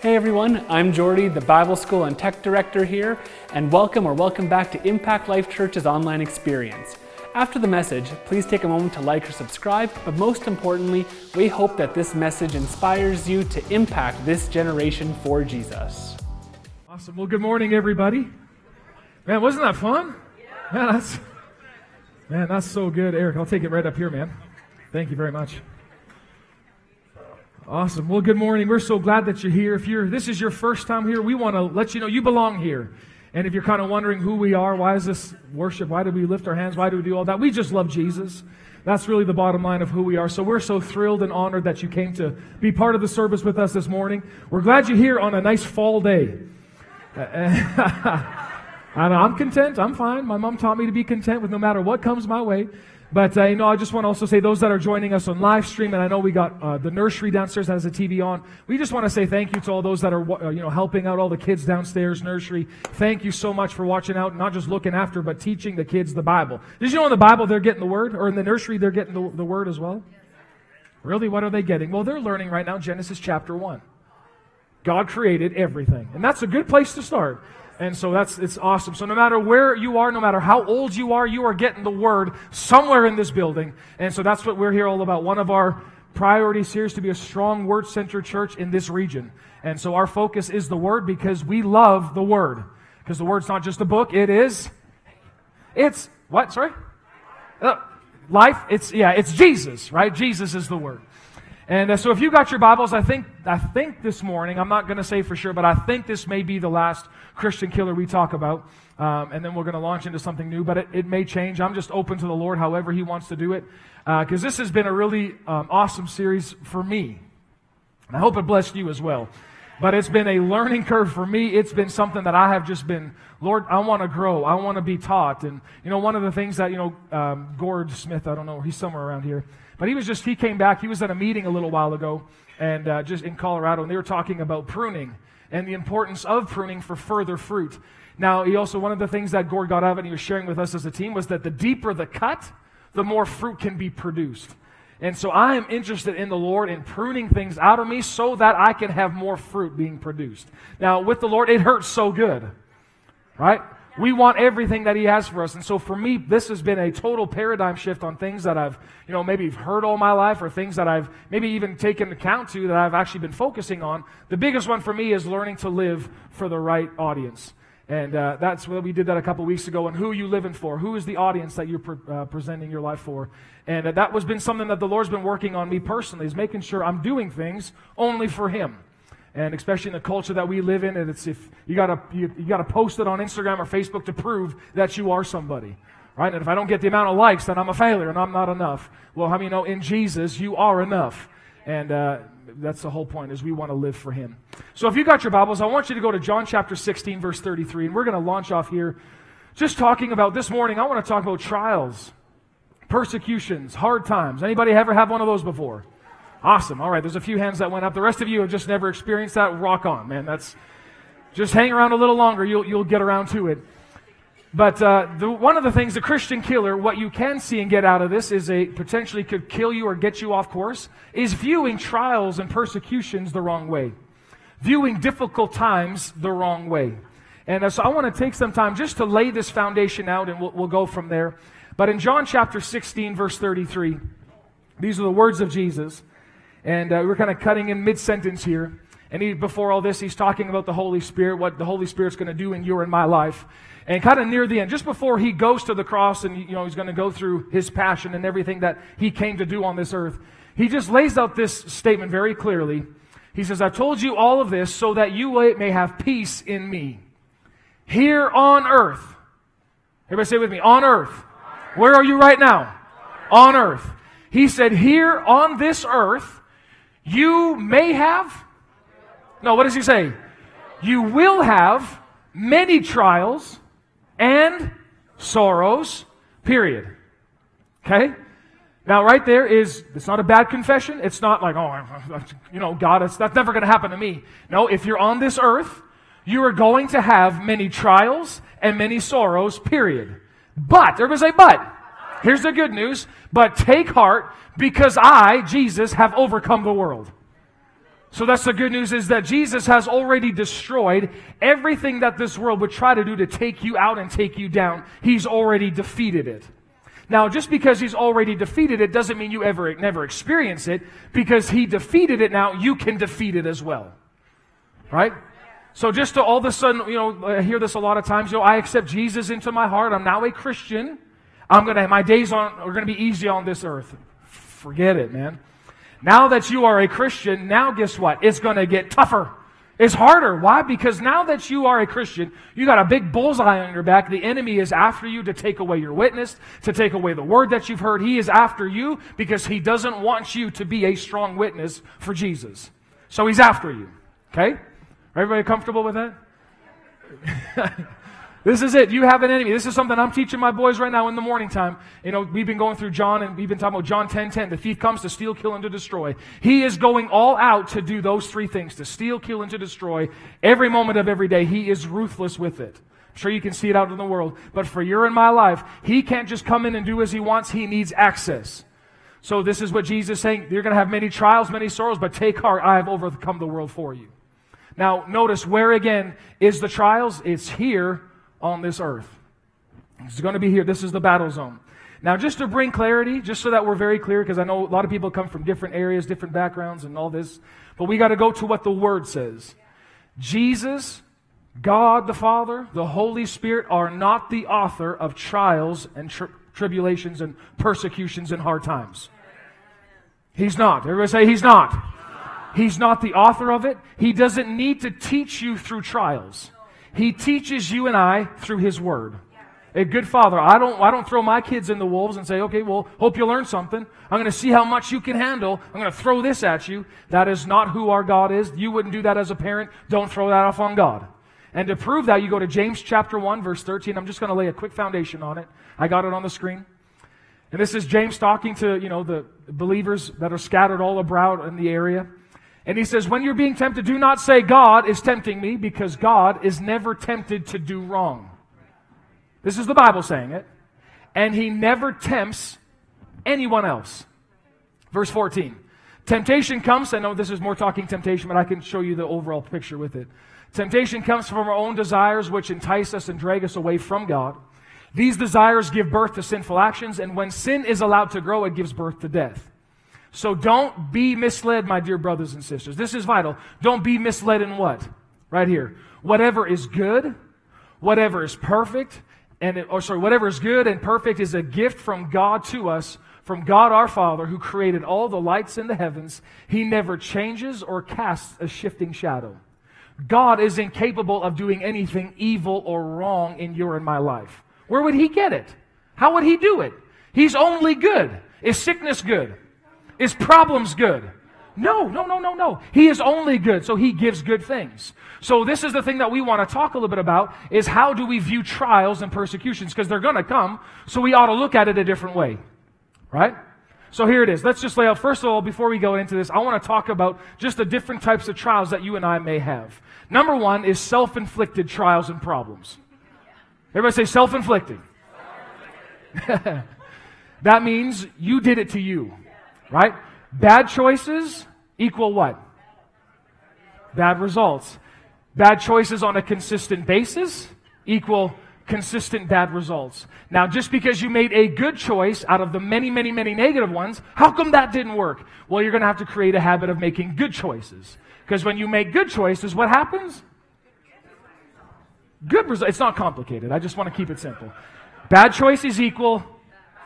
Hey everyone, I'm Jordy, the Bible School and Tech Director here, and welcome or welcome back to Impact Life Church's online experience. After the message, please take a moment to like or subscribe, but most importantly, we hope that this message inspires you to impact this generation for Jesus. Awesome. Well, good morning, everybody. Man, wasn't that fun? Man, that's man, that's so good, Eric. I'll take it right up here, man. Thank you very much. Awesome. Well, good morning. We're so glad that you're here. If you're this is your first time here, we want to let you know you belong here. And if you're kind of wondering who we are, why is this worship? Why do we lift our hands? Why do we do all that? We just love Jesus. That's really the bottom line of who we are. So we're so thrilled and honored that you came to be part of the service with us this morning. We're glad you're here on a nice fall day. and I'm content. I'm fine. My mom taught me to be content with no matter what comes my way. But, uh, you know, I just want to also say those that are joining us on live stream, and I know we got uh, the nursery downstairs that has a TV on. We just want to say thank you to all those that are, uh, you know, helping out all the kids downstairs, nursery. Thank you so much for watching out, not just looking after, but teaching the kids the Bible. Did you know in the Bible they're getting the Word? Or in the nursery they're getting the, the Word as well? Really? What are they getting? Well, they're learning right now Genesis chapter 1. God created everything. And that's a good place to start. And so that's it's awesome. So no matter where you are, no matter how old you are, you are getting the word somewhere in this building. And so that's what we're here all about. One of our priorities here is to be a strong word centered church in this region. And so our focus is the word because we love the word. Because the word's not just a book, it is it's what? Sorry? Uh, life. It's yeah, it's Jesus, right? Jesus is the word. And uh, so if you got your Bibles, I think, I think this morning, I'm not going to say for sure, but I think this may be the last Christian killer we talk about. Um, and then we're going to launch into something new, but it, it, may change. I'm just open to the Lord however He wants to do it. Because uh, this has been a really um, awesome series for me. And I hope it blessed you as well. But it's been a learning curve for me. It's been something that I have just been, Lord, I want to grow. I want to be taught. And, you know, one of the things that, you know, um, Gord Smith, I don't know, he's somewhere around here. But he was just, he came back. He was at a meeting a little while ago and uh, just in Colorado, and they were talking about pruning and the importance of pruning for further fruit. Now, he also, one of the things that Gord got out of and he was sharing with us as a team was that the deeper the cut, the more fruit can be produced. And so I am interested in the Lord in pruning things out of me so that I can have more fruit being produced. Now, with the Lord, it hurts so good, right? We want everything that He has for us. And so for me, this has been a total paradigm shift on things that I've, you know, maybe heard all my life or things that I've maybe even taken account to that I've actually been focusing on. The biggest one for me is learning to live for the right audience. And uh, that's what we did that a couple weeks ago. And who are you living for? Who is the audience that you're pre- uh, presenting your life for? And uh, that was been something that the Lord's been working on me personally, is making sure I'm doing things only for Him and especially in the culture that we live in, and it's if you gotta you, you gotta post it on Instagram or Facebook to prove that you are somebody, right? And if I don't get the amount of likes, then I'm a failure and I'm not enough. Well, how many know in Jesus you are enough, and uh, that's the whole point is we want to live for Him. So if you got your Bibles, I want you to go to John chapter 16, verse 33, and we're going to launch off here, just talking about this morning. I want to talk about trials, persecutions, hard times. Anybody ever have one of those before? Awesome. All right, there's a few hands that went up. The rest of you have just never experienced that. Rock on, man. That's just hang around a little longer. You'll you'll get around to it. But uh, the, one of the things, the Christian killer, what you can see and get out of this is a potentially could kill you or get you off course, is viewing trials and persecutions the wrong way, viewing difficult times the wrong way. And uh, so I want to take some time just to lay this foundation out, and we'll, we'll go from there. But in John chapter 16, verse 33, these are the words of Jesus. And uh, we're kind of cutting in mid sentence here. And he, before all this, he's talking about the Holy Spirit, what the Holy Spirit's going to do in your and my life. And kind of near the end, just before he goes to the cross and, you know, he's going to go through his passion and everything that he came to do on this earth, he just lays out this statement very clearly. He says, I've told you all of this so that you may have peace in me. Here on earth. Everybody say with me, on earth. Where are you right now? On earth. He said, here on this earth, you may have, no, what does he say? You will have many trials and sorrows, period. Okay? Now, right there is, it's not a bad confession. It's not like, oh, you know, God, that's never going to happen to me. No, if you're on this earth, you are going to have many trials and many sorrows, period. But, everybody say, but. Here's the good news. But take heart because I, Jesus, have overcome the world. So that's the good news is that Jesus has already destroyed everything that this world would try to do to take you out and take you down. He's already defeated it. Now, just because he's already defeated it doesn't mean you ever never experience it because he defeated it now, you can defeat it as well. Right? So just to all of a sudden, you know, I hear this a lot of times, you know, I accept Jesus into my heart. I'm now a Christian. I'm to my days on are to be easy on this earth. Forget it, man. Now that you are a Christian, now guess what? It's to get tougher. It's harder. Why? Because now that you are a Christian, you got a big bullseye on your back. The enemy is after you to take away your witness, to take away the word that you've heard. He is after you because he doesn't want you to be a strong witness for Jesus. So he's after you. Okay? Everybody comfortable with that? This is it. You have an enemy. This is something I'm teaching my boys right now in the morning time. You know, we've been going through John and we've been talking about John 10 10. The thief comes to steal, kill, and to destroy. He is going all out to do those three things to steal, kill, and to destroy every moment of every day. He is ruthless with it. I'm sure you can see it out in the world. But for your and my life, he can't just come in and do as he wants. He needs access. So this is what Jesus is saying. You're going to have many trials, many sorrows, but take heart. I have overcome the world for you. Now, notice where again is the trials? It's here on this earth. It's going to be here. This is the battle zone. Now, just to bring clarity, just so that we're very clear, because I know a lot of people come from different areas, different backgrounds, and all this, but we got to go to what the Word says. Jesus, God the Father, the Holy Spirit are not the author of trials and tri- tribulations and persecutions and hard times. He's not. Everybody say, He's not. He's not the author of it. He doesn't need to teach you through trials. He teaches you and I through His Word. A good father, I don't, I don't throw my kids in the wolves and say, okay, well, hope you learn something. I'm going to see how much you can handle. I'm going to throw this at you. That is not who our God is. You wouldn't do that as a parent. Don't throw that off on God. And to prove that, you go to James chapter 1, verse 13. I'm just going to lay a quick foundation on it. I got it on the screen. And this is James talking to, you know, the believers that are scattered all abroad in the area. And he says, when you're being tempted, do not say, God is tempting me, because God is never tempted to do wrong. This is the Bible saying it. And he never tempts anyone else. Verse 14. Temptation comes, I know this is more talking temptation, but I can show you the overall picture with it. Temptation comes from our own desires, which entice us and drag us away from God. These desires give birth to sinful actions, and when sin is allowed to grow, it gives birth to death. So don't be misled, my dear brothers and sisters. This is vital. Don't be misled in what? Right here. Whatever is good, whatever is perfect, and it, or sorry, whatever is good and perfect is a gift from God to us, from God our Father, who created all the lights in the heavens. He never changes or casts a shifting shadow. God is incapable of doing anything evil or wrong in your and my life. Where would he get it? How would he do it? He's only good. Is sickness good? Is problems good? No, no, no, no, no. He is only good, so he gives good things. So this is the thing that we want to talk a little bit about is how do we view trials and persecutions because they're going to come, so we ought to look at it a different way. Right? So here it is. Let's just lay out first of all before we go into this, I want to talk about just the different types of trials that you and I may have. Number 1 is self-inflicted trials and problems. Everybody say self-inflicted. that means you did it to you. Right? Bad choices equal what? Bad results. Bad choices on a consistent basis equal consistent bad results. Now, just because you made a good choice out of the many, many, many negative ones, how come that didn't work? Well, you're going to have to create a habit of making good choices. Because when you make good choices, what happens? Good results. It's not complicated. I just want to keep it simple. Bad choices equal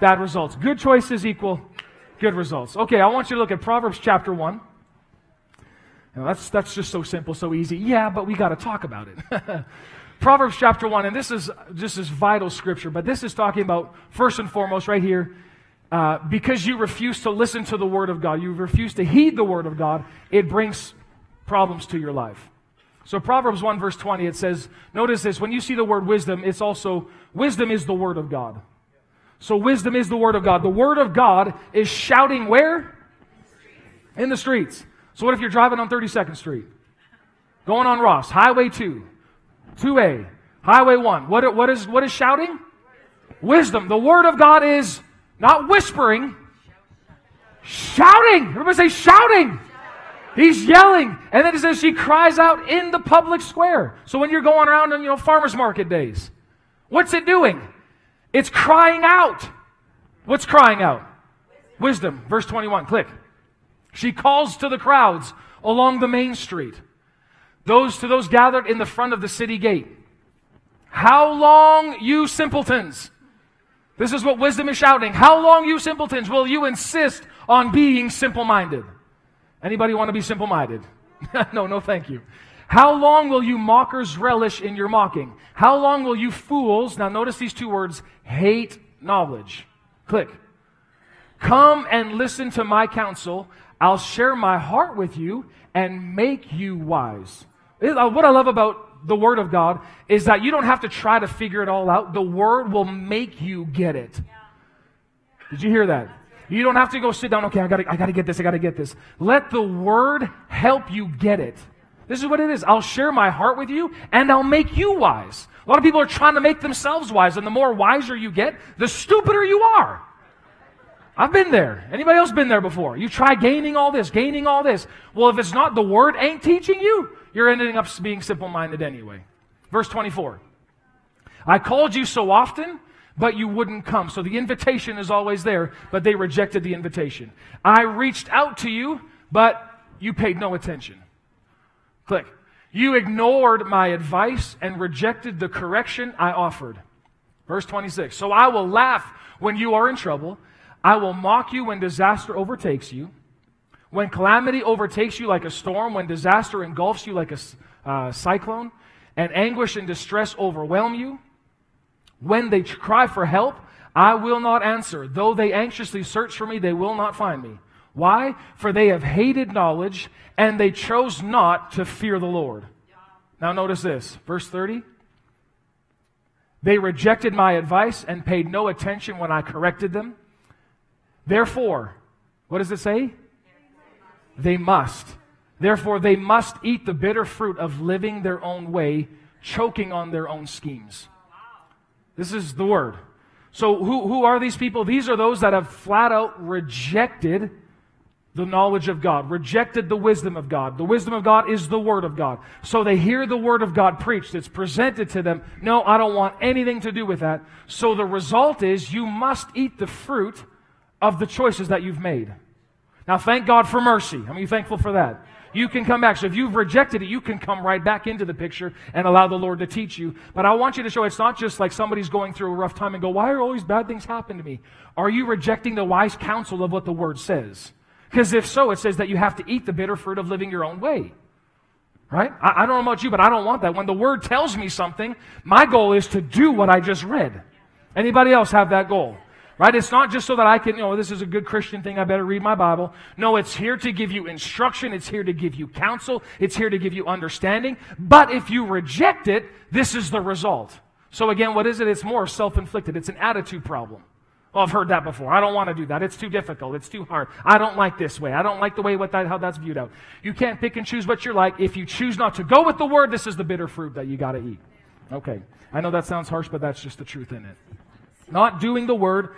bad results. Good choices equal Good results. Okay, I want you to look at Proverbs chapter 1. Now that's, that's just so simple, so easy. Yeah, but we got to talk about it. Proverbs chapter 1, and this is this is vital scripture, but this is talking about, first and foremost, right here, uh, because you refuse to listen to the word of God, you refuse to heed the word of God, it brings problems to your life. So Proverbs 1 verse 20, it says, notice this, when you see the word wisdom, it's also, wisdom is the word of God. So wisdom is the Word of God. The Word of God is shouting where? In the streets. So what if you're driving on 32nd Street? Going on Ross, Highway 2, 2A, Highway 1. What, what, is, what is shouting? Wisdom. The Word of God is not whispering, shouting. Everybody say shouting. He's yelling. And then it says she cries out in the public square. So when you're going around on, you know, farmer's market days, what's it doing? It's crying out. What's crying out? Wisdom. Verse 21. Click. She calls to the crowds along the main street. Those to those gathered in the front of the city gate. How long, you simpletons? This is what wisdom is shouting. How long, you simpletons, will you insist on being simple minded? Anybody want to be simple minded? no, no, thank you. How long will you mockers relish in your mocking? How long will you fools, now notice these two words, hate knowledge? Click. Come and listen to my counsel. I'll share my heart with you and make you wise. Uh, what I love about the Word of God is that you don't have to try to figure it all out. The Word will make you get it. Did you hear that? You don't have to go sit down, okay, I gotta, I gotta get this, I gotta get this. Let the Word help you get it. This is what it is. I'll share my heart with you and I'll make you wise. A lot of people are trying to make themselves wise, and the more wiser you get, the stupider you are. I've been there. Anybody else been there before? You try gaining all this, gaining all this. Well, if it's not the word ain't teaching you, you're ending up being simple minded anyway. Verse 24. I called you so often, but you wouldn't come. So the invitation is always there, but they rejected the invitation. I reached out to you, but you paid no attention. Click. You ignored my advice and rejected the correction I offered. Verse 26. So I will laugh when you are in trouble I will mock you when disaster overtakes you. When calamity overtakes you like a storm, when disaster engulfs you like a uh, cyclone, and anguish and distress overwhelm you, when they cry for help, I will not answer. Though they anxiously search for me, they will not find me. Why? For they have hated knowledge, and they chose not to fear the Lord. Now, notice this, verse 30. They rejected my advice and paid no attention when I corrected them. Therefore, what does it say? They must. Therefore, they must eat the bitter fruit of living their own way, choking on their own schemes. This is the word. So, who, who are these people? These are those that have flat out rejected the knowledge of God, rejected the wisdom of God. The wisdom of God is the Word of God. So they hear the Word of God preached. It's presented to them. No, I don't want anything to do with that. So the result is you must eat the fruit of the choices that you've made. Now, thank God for mercy. How many thankful for that? You can come back. So if you've rejected it, you can come right back into the picture and allow the Lord to teach you. But I want you to show it's not just like somebody's going through a rough time and go, why are all these bad things happening to me? Are you rejecting the wise counsel of what the word says? Because if so, it says that you have to eat the bitter fruit of living your own way. Right? I, I don't know about you, but I don't want that. When the word tells me something, my goal is to do what I just read. Anybody else have that goal? Right? It's not just so that I can, you know, this is a good Christian thing, I better read my Bible. No, it's here to give you instruction, it's here to give you counsel, it's here to give you understanding. But if you reject it, this is the result. So again, what is it? It's more self inflicted, it's an attitude problem. Well, I've heard that before. I don't want to do that. It's too difficult. It's too hard. I don't like this way. I don't like the way what that, how that's viewed out. You can't pick and choose what you're like. If you choose not to go with the word, this is the bitter fruit that you got to eat. Okay. I know that sounds harsh, but that's just the truth in it. Not doing the word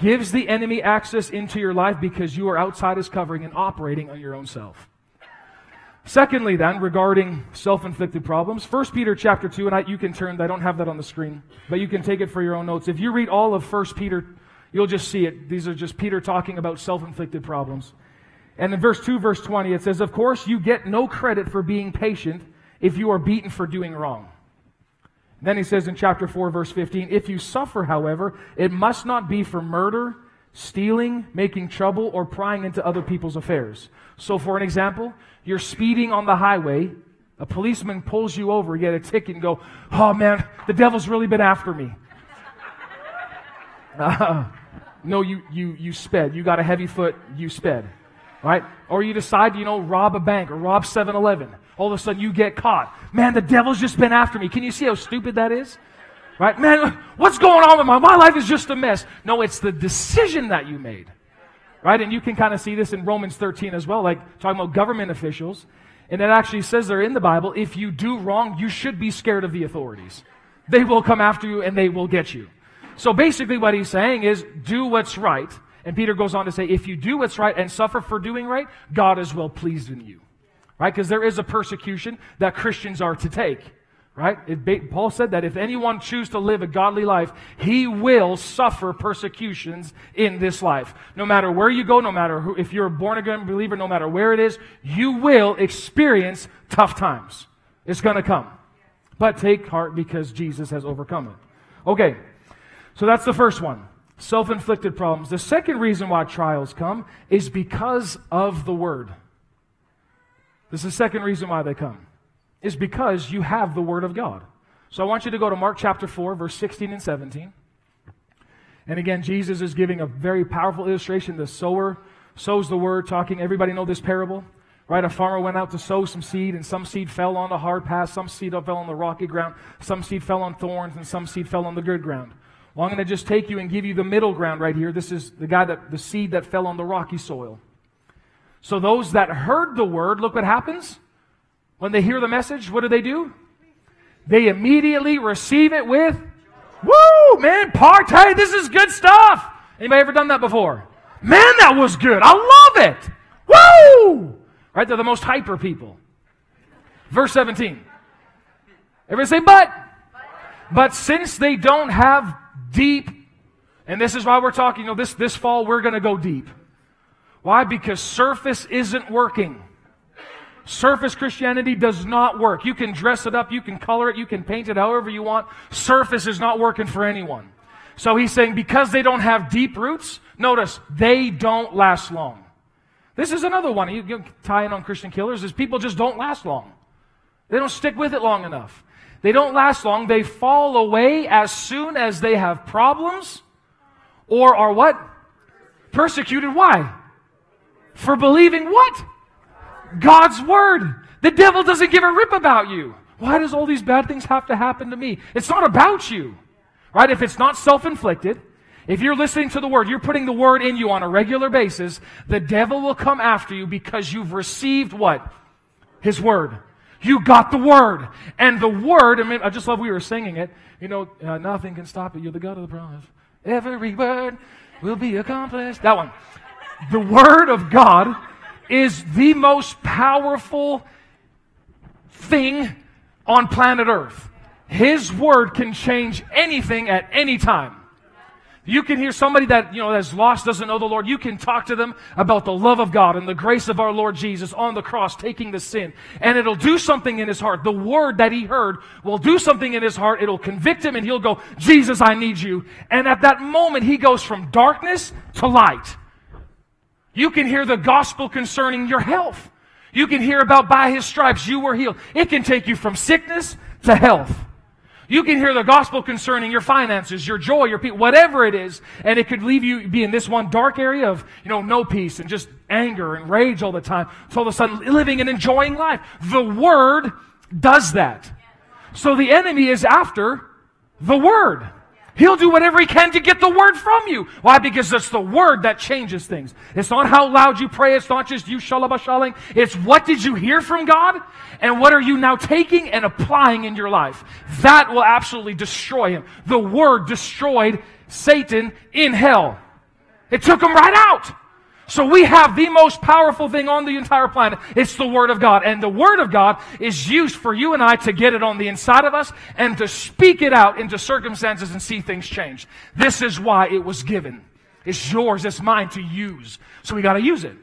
gives the enemy access into your life because you are outside his covering and operating on your own self. Secondly, then, regarding self-inflicted problems, 1 Peter chapter 2, and I, you can turn, I don't have that on the screen, but you can take it for your own notes. If you read all of 1 Peter, you'll just see it. These are just Peter talking about self-inflicted problems. And in verse 2, verse 20, it says, Of course, you get no credit for being patient if you are beaten for doing wrong. Then he says in chapter 4, verse 15, If you suffer, however, it must not be for murder, stealing, making trouble, or prying into other people's affairs. So, for an example, you're speeding on the highway, a policeman pulls you over, you get a ticket, and go, Oh man, the devil's really been after me. Uh, no, you, you, you sped. You got a heavy foot, you sped. Right? Or you decide, you know, rob a bank or rob 7 Eleven all of a sudden you get caught. Man, the devil's just been after me. Can you see how stupid that is? Right? Man, what's going on with my my life is just a mess. No, it's the decision that you made. Right? And you can kind of see this in Romans 13 as well, like talking about government officials. And it actually says there in the Bible, if you do wrong, you should be scared of the authorities. They will come after you and they will get you. So basically what he's saying is do what's right. And Peter goes on to say, if you do what's right and suffer for doing right, God is well pleased in you. right? Because there is a persecution that Christians are to take, right? It, Paul said that if anyone choose to live a godly life, he will suffer persecutions in this life. No matter where you go, no matter who, if you're a born again believer, no matter where it is, you will experience tough times. It's going to come. But take heart because Jesus has overcome it. Okay, so that's the first one self inflicted problems. The second reason why trials come is because of the Word. This is the second reason why they come, is because you have the Word of God. So I want you to go to Mark chapter 4, verse 16 and 17. And again, Jesus is giving a very powerful illustration. The sower sows the word, talking. Everybody know this parable? Right? A farmer went out to sow some seed, and some seed fell on the hard path, some seed fell on the rocky ground, some seed fell on thorns, and some seed fell on the good ground. Well, I'm going to just take you and give you the middle ground right here. This is the guy that the seed that fell on the rocky soil. So those that heard the word, look what happens. When they hear the message, what do they do? They immediately receive it with, woo, man, party, this is good stuff. Anybody ever done that before? Man, that was good. I love it. Woo! Right? They're the most hyper people. Verse 17. Everybody say, but. But since they don't have deep, and this is why we're talking, you know, this, this fall we're going to go deep. Why? Because surface isn't working. Surface Christianity does not work. You can dress it up, you can color it, you can paint it however you want. Surface is not working for anyone. So he's saying because they don't have deep roots, notice, they don't last long. This is another one. You, tie in on Christian killers is people just don't last long. They don't stick with it long enough. They don't last long. They fall away as soon as they have problems or are what? Persecuted. Why? For believing what? God's word. The devil doesn't give a rip about you. Why does all these bad things have to happen to me? It's not about you. Right? If it's not self-inflicted, if you're listening to the word, you're putting the word in you on a regular basis, the devil will come after you because you've received what? His word. You got the word. And the word, I mean, I just love we were singing it. You know, uh, nothing can stop it. You're the God of the promise. Every word will be accomplished. That one the Word of God is the most powerful thing on planet Earth. His Word can change anything at any time. You can hear somebody that, you know, that's lost, doesn't know the Lord. You can talk to them about the love of God and the grace of our Lord Jesus on the cross, taking the sin. And it'll do something in his heart. The word that he heard will do something in his heart. It'll convict him and he'll go, Jesus, I need you. And at that moment, he goes from darkness to light. You can hear the gospel concerning your health. You can hear about by his stripes you were healed. It can take you from sickness to health. You can hear the gospel concerning your finances, your joy, your peace, whatever it is, and it could leave you be in this one dark area of, you know, no peace and just anger and rage all the time. So all of a sudden living and enjoying life. The word does that. So the enemy is after the word. He'll do whatever he can to get the word from you. Why? Because it's the word that changes things. It's not how loud you pray. It's not just you shalabashaling. It's what did you hear from God? And what are you now taking and applying in your life? That will absolutely destroy him. The word destroyed Satan in hell. It took him right out. So we have the most powerful thing on the entire planet. It's the Word of God. And the Word of God is used for you and I to get it on the inside of us and to speak it out into circumstances and see things change. This is why it was given. It's yours, it's mine to use. So we gotta use it.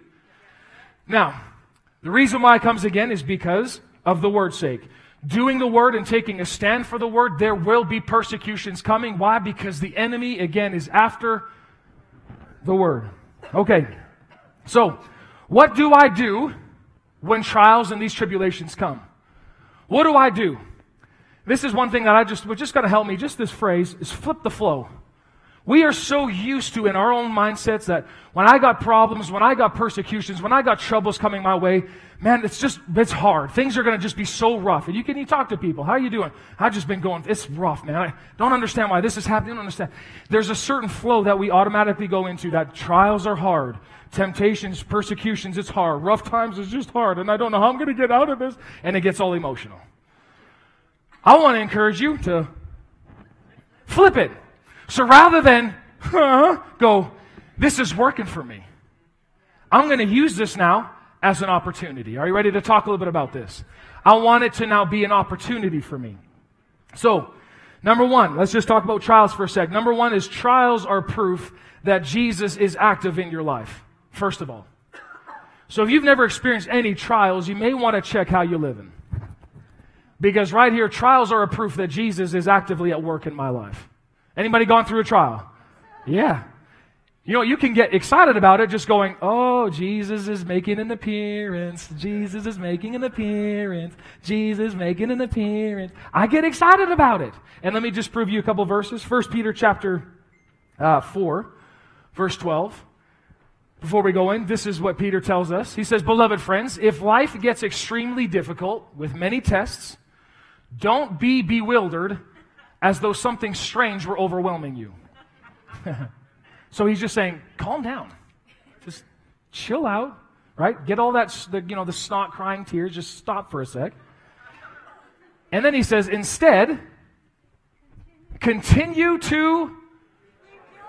Now, the reason why it comes again is because of the Word's sake. Doing the Word and taking a stand for the Word, there will be persecutions coming. Why? Because the enemy, again, is after the Word. Okay. So, what do I do when trials and these tribulations come? What do I do? This is one thing that I just, which just got to help me, just this phrase, is flip the flow. We are so used to in our own mindsets that when I got problems, when I got persecutions, when I got troubles coming my way, man, it's just, it's hard. Things are going to just be so rough. And you can you talk to people. How are you doing? I've just been going, it's rough, man. I don't understand why this is happening. I don't understand. There's a certain flow that we automatically go into that trials are hard. Temptations, persecutions, it's hard. Rough times is just hard. And I don't know how I'm going to get out of this. And it gets all emotional. I want to encourage you to flip it. So rather than huh, go, this is working for me. I'm going to use this now as an opportunity. Are you ready to talk a little bit about this? I want it to now be an opportunity for me. So, number one, let's just talk about trials for a sec. Number one is trials are proof that Jesus is active in your life, first of all. So if you've never experienced any trials, you may want to check how you're living. Because right here, trials are a proof that Jesus is actively at work in my life. Anybody gone through a trial? Yeah. You know, you can get excited about it just going, oh, Jesus is making an appearance. Jesus is making an appearance. Jesus making an appearance. I get excited about it. And let me just prove you a couple verses. First Peter chapter uh, 4, verse 12. Before we go in, this is what Peter tells us. He says, Beloved friends, if life gets extremely difficult with many tests, don't be bewildered as though something strange were overwhelming you. so he's just saying, calm down. Just chill out, right? Get all that, the, you know, the snot crying tears. Just stop for a sec. And then he says, instead, continue to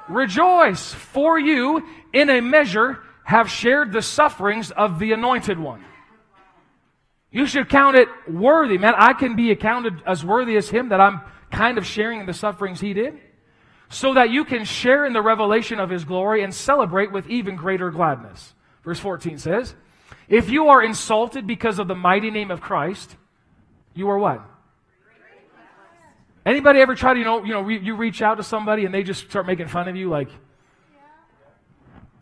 Rejoice, for you, in a measure, have shared the sufferings of the anointed one. You should count it worthy, man. I can be accounted as worthy as him that I'm kind of sharing in the sufferings he did, so that you can share in the revelation of his glory and celebrate with even greater gladness. Verse 14 says, If you are insulted because of the mighty name of Christ, you are what? Anybody ever try to, you know, you know, re- you reach out to somebody and they just start making fun of you? Like,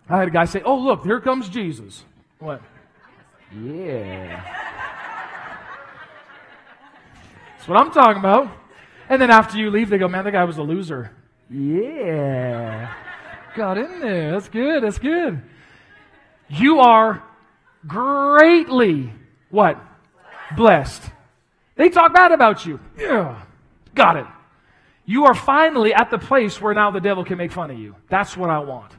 I had a guy say, "Oh, look, here comes Jesus." What? Yeah. That's what I'm talking about. And then after you leave, they go, "Man, that guy was a loser." Yeah. Got in there. That's good. That's good. You are greatly what? Blessed. They talk bad about you. Yeah. Got it. You are finally at the place where now the devil can make fun of you. That's what I want.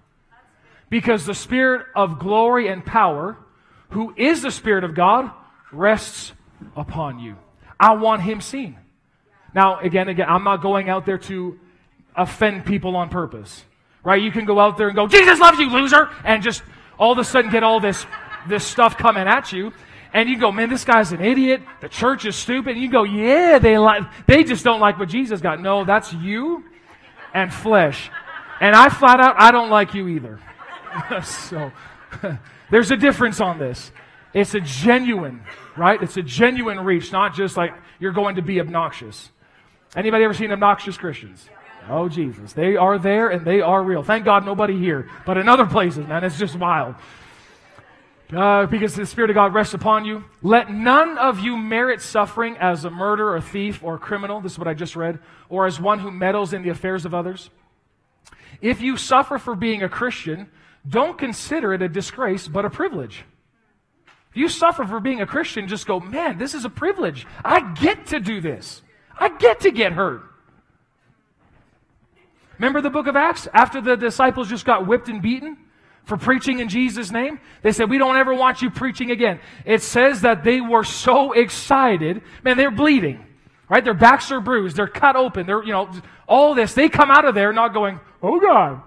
Because the Spirit of glory and power, who is the Spirit of God, rests upon you. I want him seen. Now, again, again, I'm not going out there to offend people on purpose. Right? You can go out there and go, Jesus loves you, loser, and just all of a sudden get all this, this stuff coming at you and you go, man, this guy's an idiot. The church is stupid. And you go, yeah, they like, they just don't like what Jesus got. No, that's you and flesh. And I flat out, I don't like you either. so, there's a difference on this. It's a genuine, right? It's a genuine reach, not just like you're going to be obnoxious. Anybody ever seen obnoxious Christians? Oh, Jesus. They are there and they are real. Thank God nobody here. But in other places, man, it's just wild uh, because the Spirit of God rests upon you. Let none of you merit suffering as a murderer, a thief, or criminal. This is what I just read. Or as one who meddles in the affairs of others. If you suffer for being a Christian, don't consider it a disgrace, but a privilege. If you suffer for being a Christian, just go, man, this is a privilege. I get to do this. I get to get hurt. Remember the book of Acts? After the disciples just got whipped and beaten? For preaching in Jesus' name. They said, We don't ever want you preaching again. It says that they were so excited. Man, they're bleeding, right? Their backs are bruised. They're cut open. They're, you know, all this. They come out of there not going, Oh God,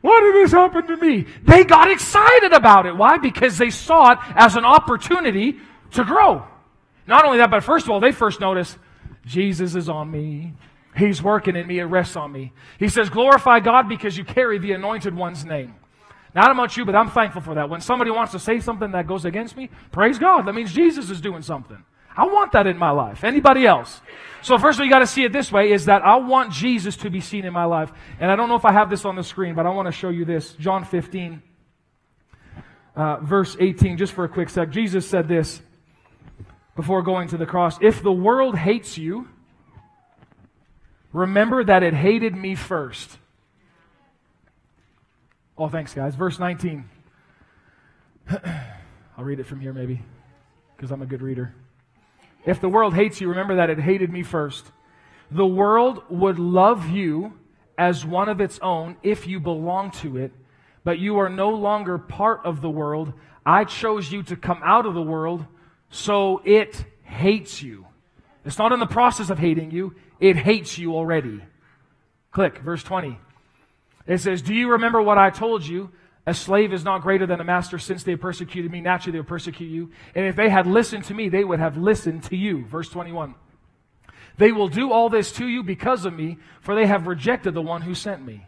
why did this happen to me? They got excited about it. Why? Because they saw it as an opportunity to grow. Not only that, but first of all, they first noticed Jesus is on me. He's working in me. It rests on me. He says, glorify God because you carry the anointed one's name. Know about you, but I'm thankful for that. When somebody wants to say something that goes against me, praise God. That means Jesus is doing something. I want that in my life. Anybody else? So first of all, you got to see it this way, is that I want Jesus to be seen in my life. And I don't know if I have this on the screen, but I want to show you this. John 15, uh, verse 18, just for a quick sec. Jesus said this before going to the cross. If the world hates you, remember that it hated me first. Oh, thanks, guys. Verse 19. I'll read it from here, maybe, because I'm a good reader. If the world hates you, remember that it hated me first. The world would love you as one of its own if you belong to it, but you are no longer part of the world. I chose you to come out of the world, so it hates you. It's not in the process of hating you, it hates you already. Click, verse 20. It says, Do you remember what I told you? A slave is not greater than a master since they persecuted me. Naturally, they will persecute you. And if they had listened to me, they would have listened to you. Verse 21. They will do all this to you because of me, for they have rejected the one who sent me.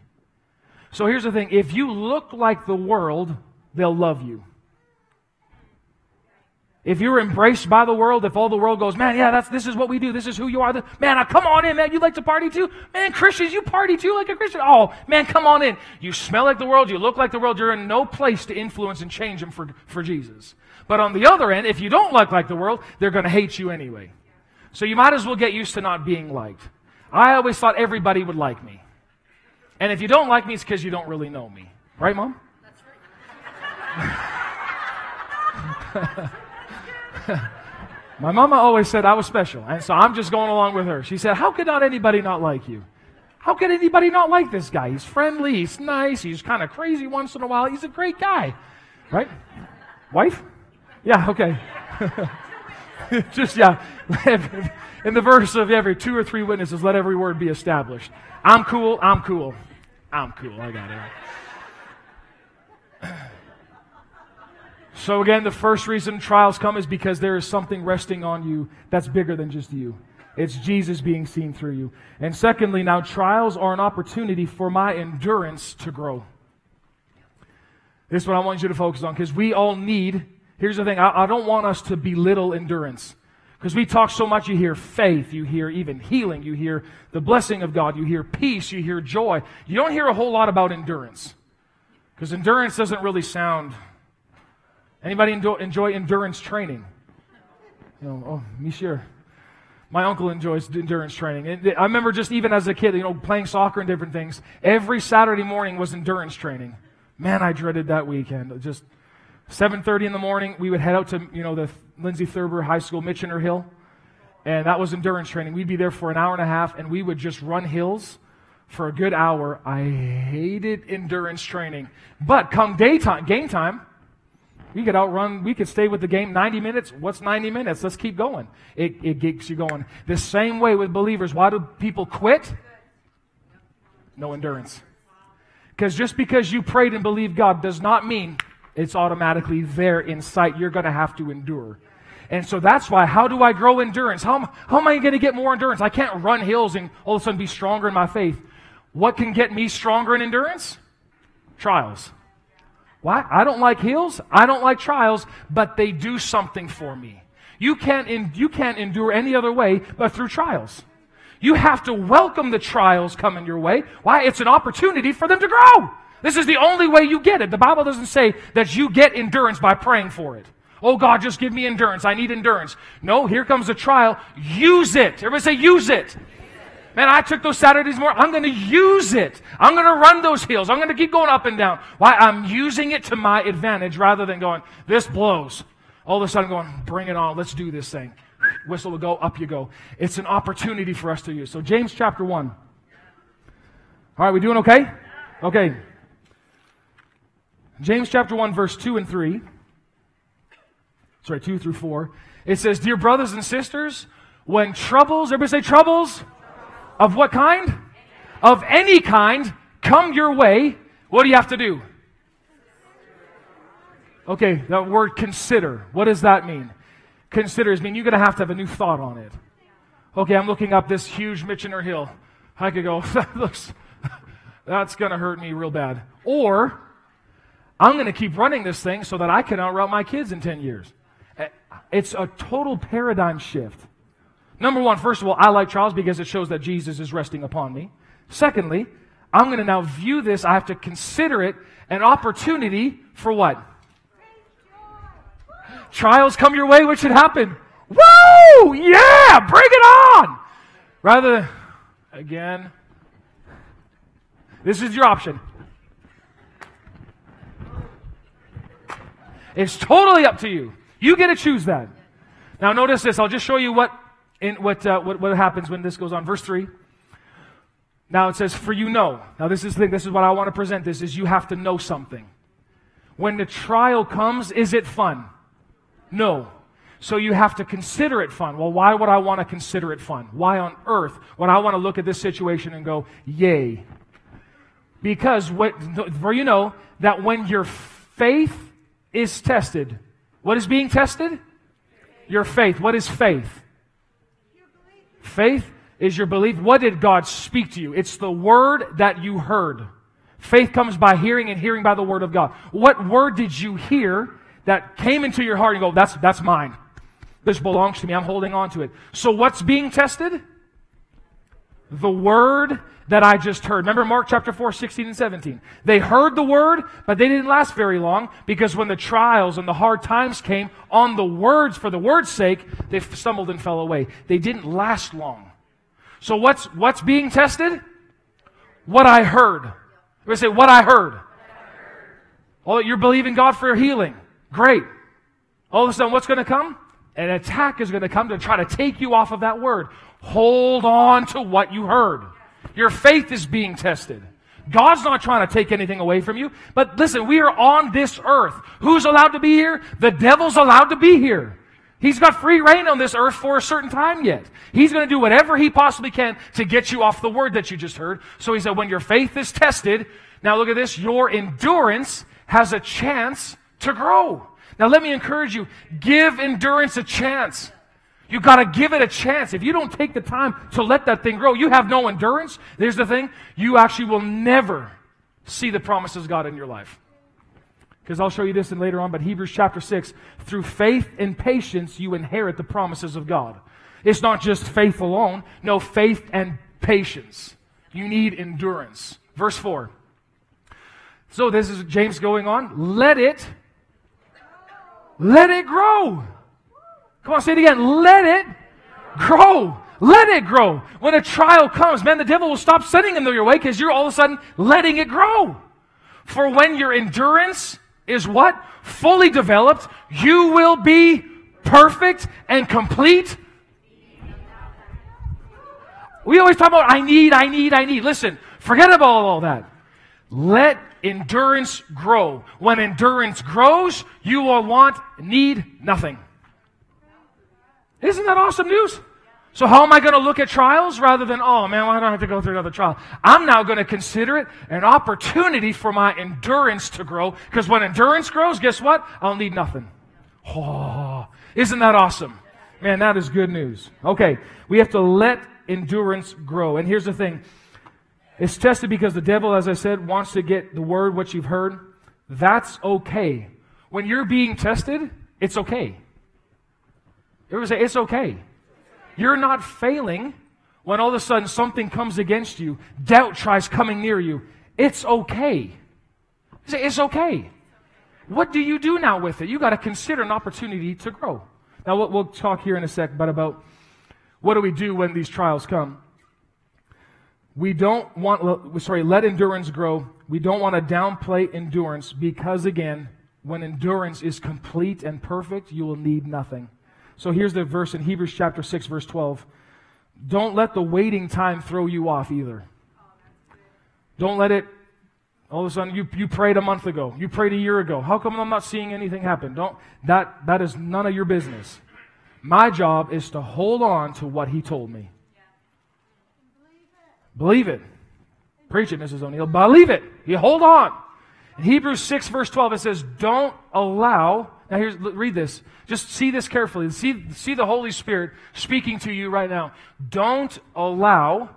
So here's the thing if you look like the world, they'll love you. If you're embraced by the world, if all the world goes, man, yeah, that's this is what we do. This is who you are. Man, uh, come on in, man. You like to party too, man. Christians, you party too, like a Christian. Oh, man, come on in. You smell like the world. You look like the world. You're in no place to influence and change them for for Jesus. But on the other end, if you don't look like the world, they're going to hate you anyway. So you might as well get used to not being liked. I always thought everybody would like me. And if you don't like me, it's because you don't really know me. Right, Mom? That's right. My mama always said I was special, and so I'm just going along with her. She said, How could not anybody not like you? How could anybody not like this guy? He's friendly, he's nice, he's kind of crazy once in a while. He's a great guy. Right? Wife? Yeah, okay. just, yeah. In the verse of every two or three witnesses, let every word be established. I'm cool, I'm cool. I'm cool, I got it. So, again, the first reason trials come is because there is something resting on you that's bigger than just you. It's Jesus being seen through you. And secondly, now trials are an opportunity for my endurance to grow. This is what I want you to focus on because we all need, here's the thing, I, I don't want us to belittle endurance. Because we talk so much, you hear faith, you hear even healing, you hear the blessing of God, you hear peace, you hear joy. You don't hear a whole lot about endurance. Because endurance doesn't really sound Anybody enjoy endurance training? You know, oh, me sure. My uncle enjoys endurance training. I remember just even as a kid, you know, playing soccer and different things. Every Saturday morning was endurance training. Man, I dreaded that weekend. Just 7:30 in the morning, we would head out to you know the Lindsay Thurber High School, Michener Hill, and that was endurance training. We'd be there for an hour and a half, and we would just run hills for a good hour. I hated endurance training, but come daytime, game time, we could outrun, we could stay with the game 90 minutes. What's 90 minutes? Let's keep going. It, it gets you going. The same way with believers. Why do people quit? No endurance. Because just because you prayed and believed God does not mean it's automatically there in sight. You're going to have to endure. And so that's why, how do I grow endurance? How, how am I going to get more endurance? I can't run hills and all of a sudden be stronger in my faith. What can get me stronger in endurance? Trials. Why? I don't like hills. I don't like trials, but they do something for me. You can't, in, you can't endure any other way but through trials. You have to welcome the trials coming your way. Why? It's an opportunity for them to grow. This is the only way you get it. The Bible doesn't say that you get endurance by praying for it. Oh God, just give me endurance. I need endurance. No, here comes a trial. Use it. Everybody say, use it. Man, I took those Saturdays more. I'm going to use it. I'm going to run those hills. I'm going to keep going up and down. Why? I'm using it to my advantage rather than going, this blows. All of a sudden going, bring it on. Let's do this thing. Whistle will go, up you go. It's an opportunity for us to use. So James chapter 1. All right, we doing okay? Okay. James chapter 1, verse 2 and 3. Sorry, 2 through 4. It says, Dear brothers and sisters, when troubles, everybody say troubles of what kind? Of any kind come your way, what do you have to do? Okay, that word consider. What does that mean? Consider is mean you're going to have to have a new thought on it. Okay, I'm looking up this huge Michener Hill. I could go, that looks, that's going to hurt me real bad. Or, I'm going to keep running this thing so that I can outrun my kids in 10 years. Eh, it's a total paradigm shift. Number one, first of all, I like trials because it shows that Jesus is resting upon me. Secondly, I'm going to now view this, I have to consider it an opportunity for what? Trials come your way, what should happen? Woo! Yeah! Bring it on! Rather, again, this is your option. It's totally up to you. You get to choose that. Now, notice this. I'll just show you what in what, uh, what, what happens when this goes on. Verse 3. Now it says, For you know. Now this is the thing, this is what I want to present this, is you have to know something. When the trial comes, is it fun? No. So you have to consider it fun. Well, why would I want to consider it fun? Why on earth would I want to look at this situation and go, yay? Because what, for you know that when your faith is tested, what is being tested? Your faith. What is faith? Faith is your belief. What did God speak to you? It's the word that you heard. Faith comes by hearing and hearing by the word of God. What word did you hear that came into your heart and go, that's, that's mine. This belongs to me. I'm holding on to it. So what's being tested? The word that I just heard. Remember Mark chapter 4, 16 and 17. They heard the word, but they didn't last very long because when the trials and the hard times came on the words for the word's sake, they stumbled and fell away. They didn't last long. So what's, what's being tested? What I heard. We say, what I heard. Oh, you're believing God for your healing. Great. All of a sudden, what's going to come? An attack is going to come to try to take you off of that word. Hold on to what you heard. Your faith is being tested. God's not trying to take anything away from you. But listen, we are on this earth. Who's allowed to be here? The devil's allowed to be here. He's got free rein on this earth for a certain time yet. He's going to do whatever he possibly can to get you off the word that you just heard. So he said, when your faith is tested, now look at this, your endurance has a chance to grow. Now let me encourage you, give endurance a chance. You got to give it a chance. If you don't take the time to let that thing grow, you have no endurance. There's the thing, you actually will never see the promises of God in your life. Because I'll show you this in later on, but Hebrews chapter 6, through faith and patience, you inherit the promises of God. It's not just faith alone, no, faith and patience. You need endurance. Verse 4. So this is James going on. Let it, let it grow. Come on, say it again. Let it grow. Let it grow. When a trial comes, man, the devil will stop sending them your way because you're all of a sudden letting it grow. For when your endurance is what? Fully developed, you will be perfect and complete. We always talk about, I need, I need, I need. Listen, forget about all that. Let endurance grow. When endurance grows, you will want, need nothing. Isn't that awesome news? So how am I going to look at trials rather than, oh man, why don't I have to go through another trial? I'm now going to consider it an opportunity for my endurance to grow. Because when endurance grows, guess what? I'll need nothing. Oh, isn't that awesome? Man, that is good news. Okay, we have to let endurance grow. And here's the thing. It's tested because the devil, as I said, wants to get the word, what you've heard. That's okay. When you're being tested, it's okay. Say, it's okay. You're not failing when all of a sudden something comes against you, doubt tries coming near you. It's okay. Say, it's okay. What do you do now with it? You got to consider an opportunity to grow. Now, we'll, we'll talk here in a sec, but about what do we do when these trials come? We don't want, sorry, let endurance grow. We don't want to downplay endurance because, again, when endurance is complete and perfect, you will need nothing. So here's the verse in Hebrews chapter 6, verse 12. Don't let the waiting time throw you off either. Don't let it, all of a sudden, you, you prayed a month ago. You prayed a year ago. How come I'm not seeing anything happen? Don't, that, that is none of your business. My job is to hold on to what he told me. Believe it. Preach it, Mrs. O'Neill. Believe it. You hold on. In Hebrews 6, verse 12, it says, Don't allow now, here's, read this. Just see this carefully. See, see the Holy Spirit speaking to you right now. Don't allow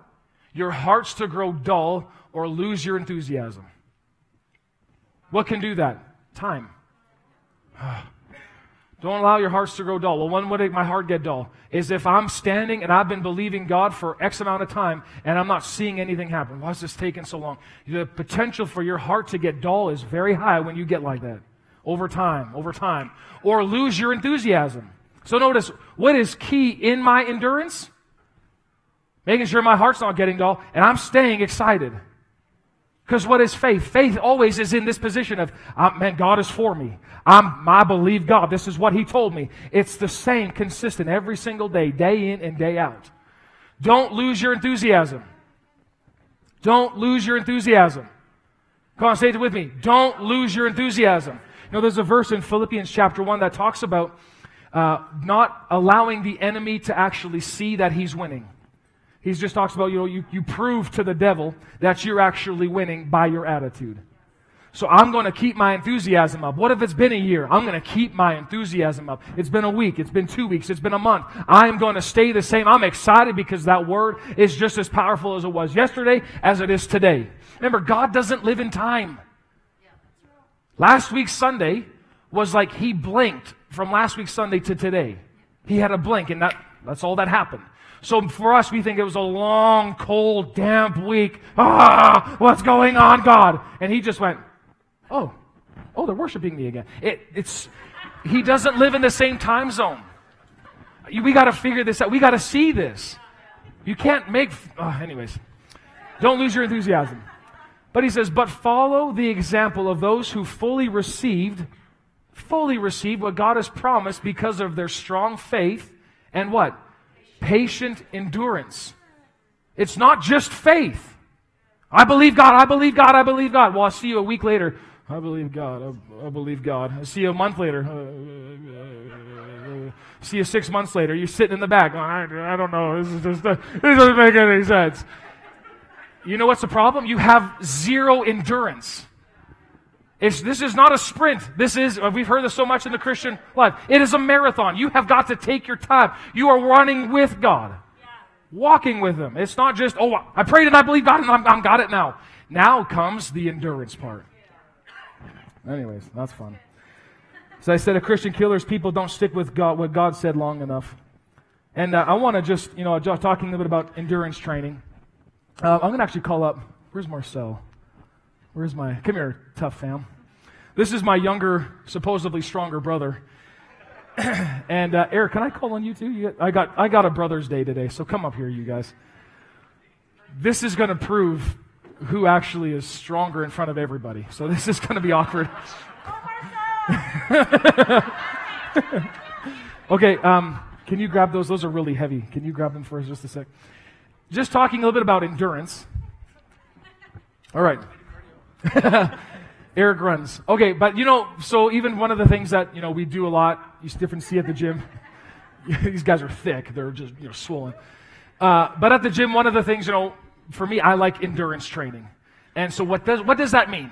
your hearts to grow dull or lose your enthusiasm. What can do that? Time. Don't allow your hearts to grow dull. Well, when would my heart get dull? Is if I'm standing and I've been believing God for X amount of time and I'm not seeing anything happen. Why is this taking so long? The potential for your heart to get dull is very high when you get like that over time, over time, or lose your enthusiasm. So notice, what is key in my endurance? Making sure my heart's not getting dull and I'm staying excited. Because what is faith? Faith always is in this position of, uh, man, God is for me. I'm, I believe God. This is what He told me. It's the same, consistent every single day, day in and day out. Don't lose your enthusiasm. Don't lose your enthusiasm. Come on, say it with me. Don't lose your enthusiasm know, there's a verse in Philippians chapter 1 that talks about uh, not allowing the enemy to actually see that he's winning. He just talks about, you know, you, you prove to the devil that you're actually winning by your attitude. So I'm going to keep my enthusiasm up. What if it's been a year? I'm going to keep my enthusiasm up. It's been a week. It's been two weeks. It's been a month. I'm going to stay the same. I'm excited because that word is just as powerful as it was yesterday as it is today. Remember, God doesn't live in time. Last week's Sunday was like he blinked from last week's Sunday to today. He had a blink and that, that's all that happened. So for us, we think it was a long, cold, damp week. Ah, what's going on, God? And he just went, oh, oh, they're worshiping me again. It, it's, he doesn't live in the same time zone. We got to figure this out. We got to see this. You can't make, uh, anyways, don't lose your enthusiasm. But he says, but follow the example of those who fully received, fully received what God has promised because of their strong faith and what? Patient endurance. It's not just faith. I believe God, I believe God, I believe God. Well, I'll see you a week later. I believe God. I, I believe God. I see you a month later. See you six months later. You're sitting in the back. I, I don't know. This, is just, this doesn't make any sense. You know what's the problem? You have zero endurance. It's, this is not a sprint. This is, uh, we've heard this so much in the Christian life. It is a marathon. You have got to take your time. You are running with God, walking with Him. It's not just, oh, I prayed and I believe God and I'm, I'm got it now. Now comes the endurance part. Anyways, that's fun. So I said, a Christian killers, people don't stick with God, what God said long enough. And uh, I want to just, you know, talking a little bit about endurance training. Uh, I'm going to actually call up, where's Marcel? Where's my, come here, tough fam. This is my younger, supposedly stronger brother. and uh, Eric, can I call on you too? You, I got, I got a brother's day today, so come up here, you guys. This is going to prove who actually is stronger in front of everybody. So this is going to be awkward. okay, um, can you grab those? Those are really heavy. Can you grab them for us just a sec? Just talking a little bit about endurance. All right. Eric runs. Okay, but you know, so even one of the things that, you know, we do a lot, you different see at the gym, these guys are thick. They're just, you know, swollen. Uh, but at the gym, one of the things, you know, for me, I like endurance training. And so what does, what does that mean?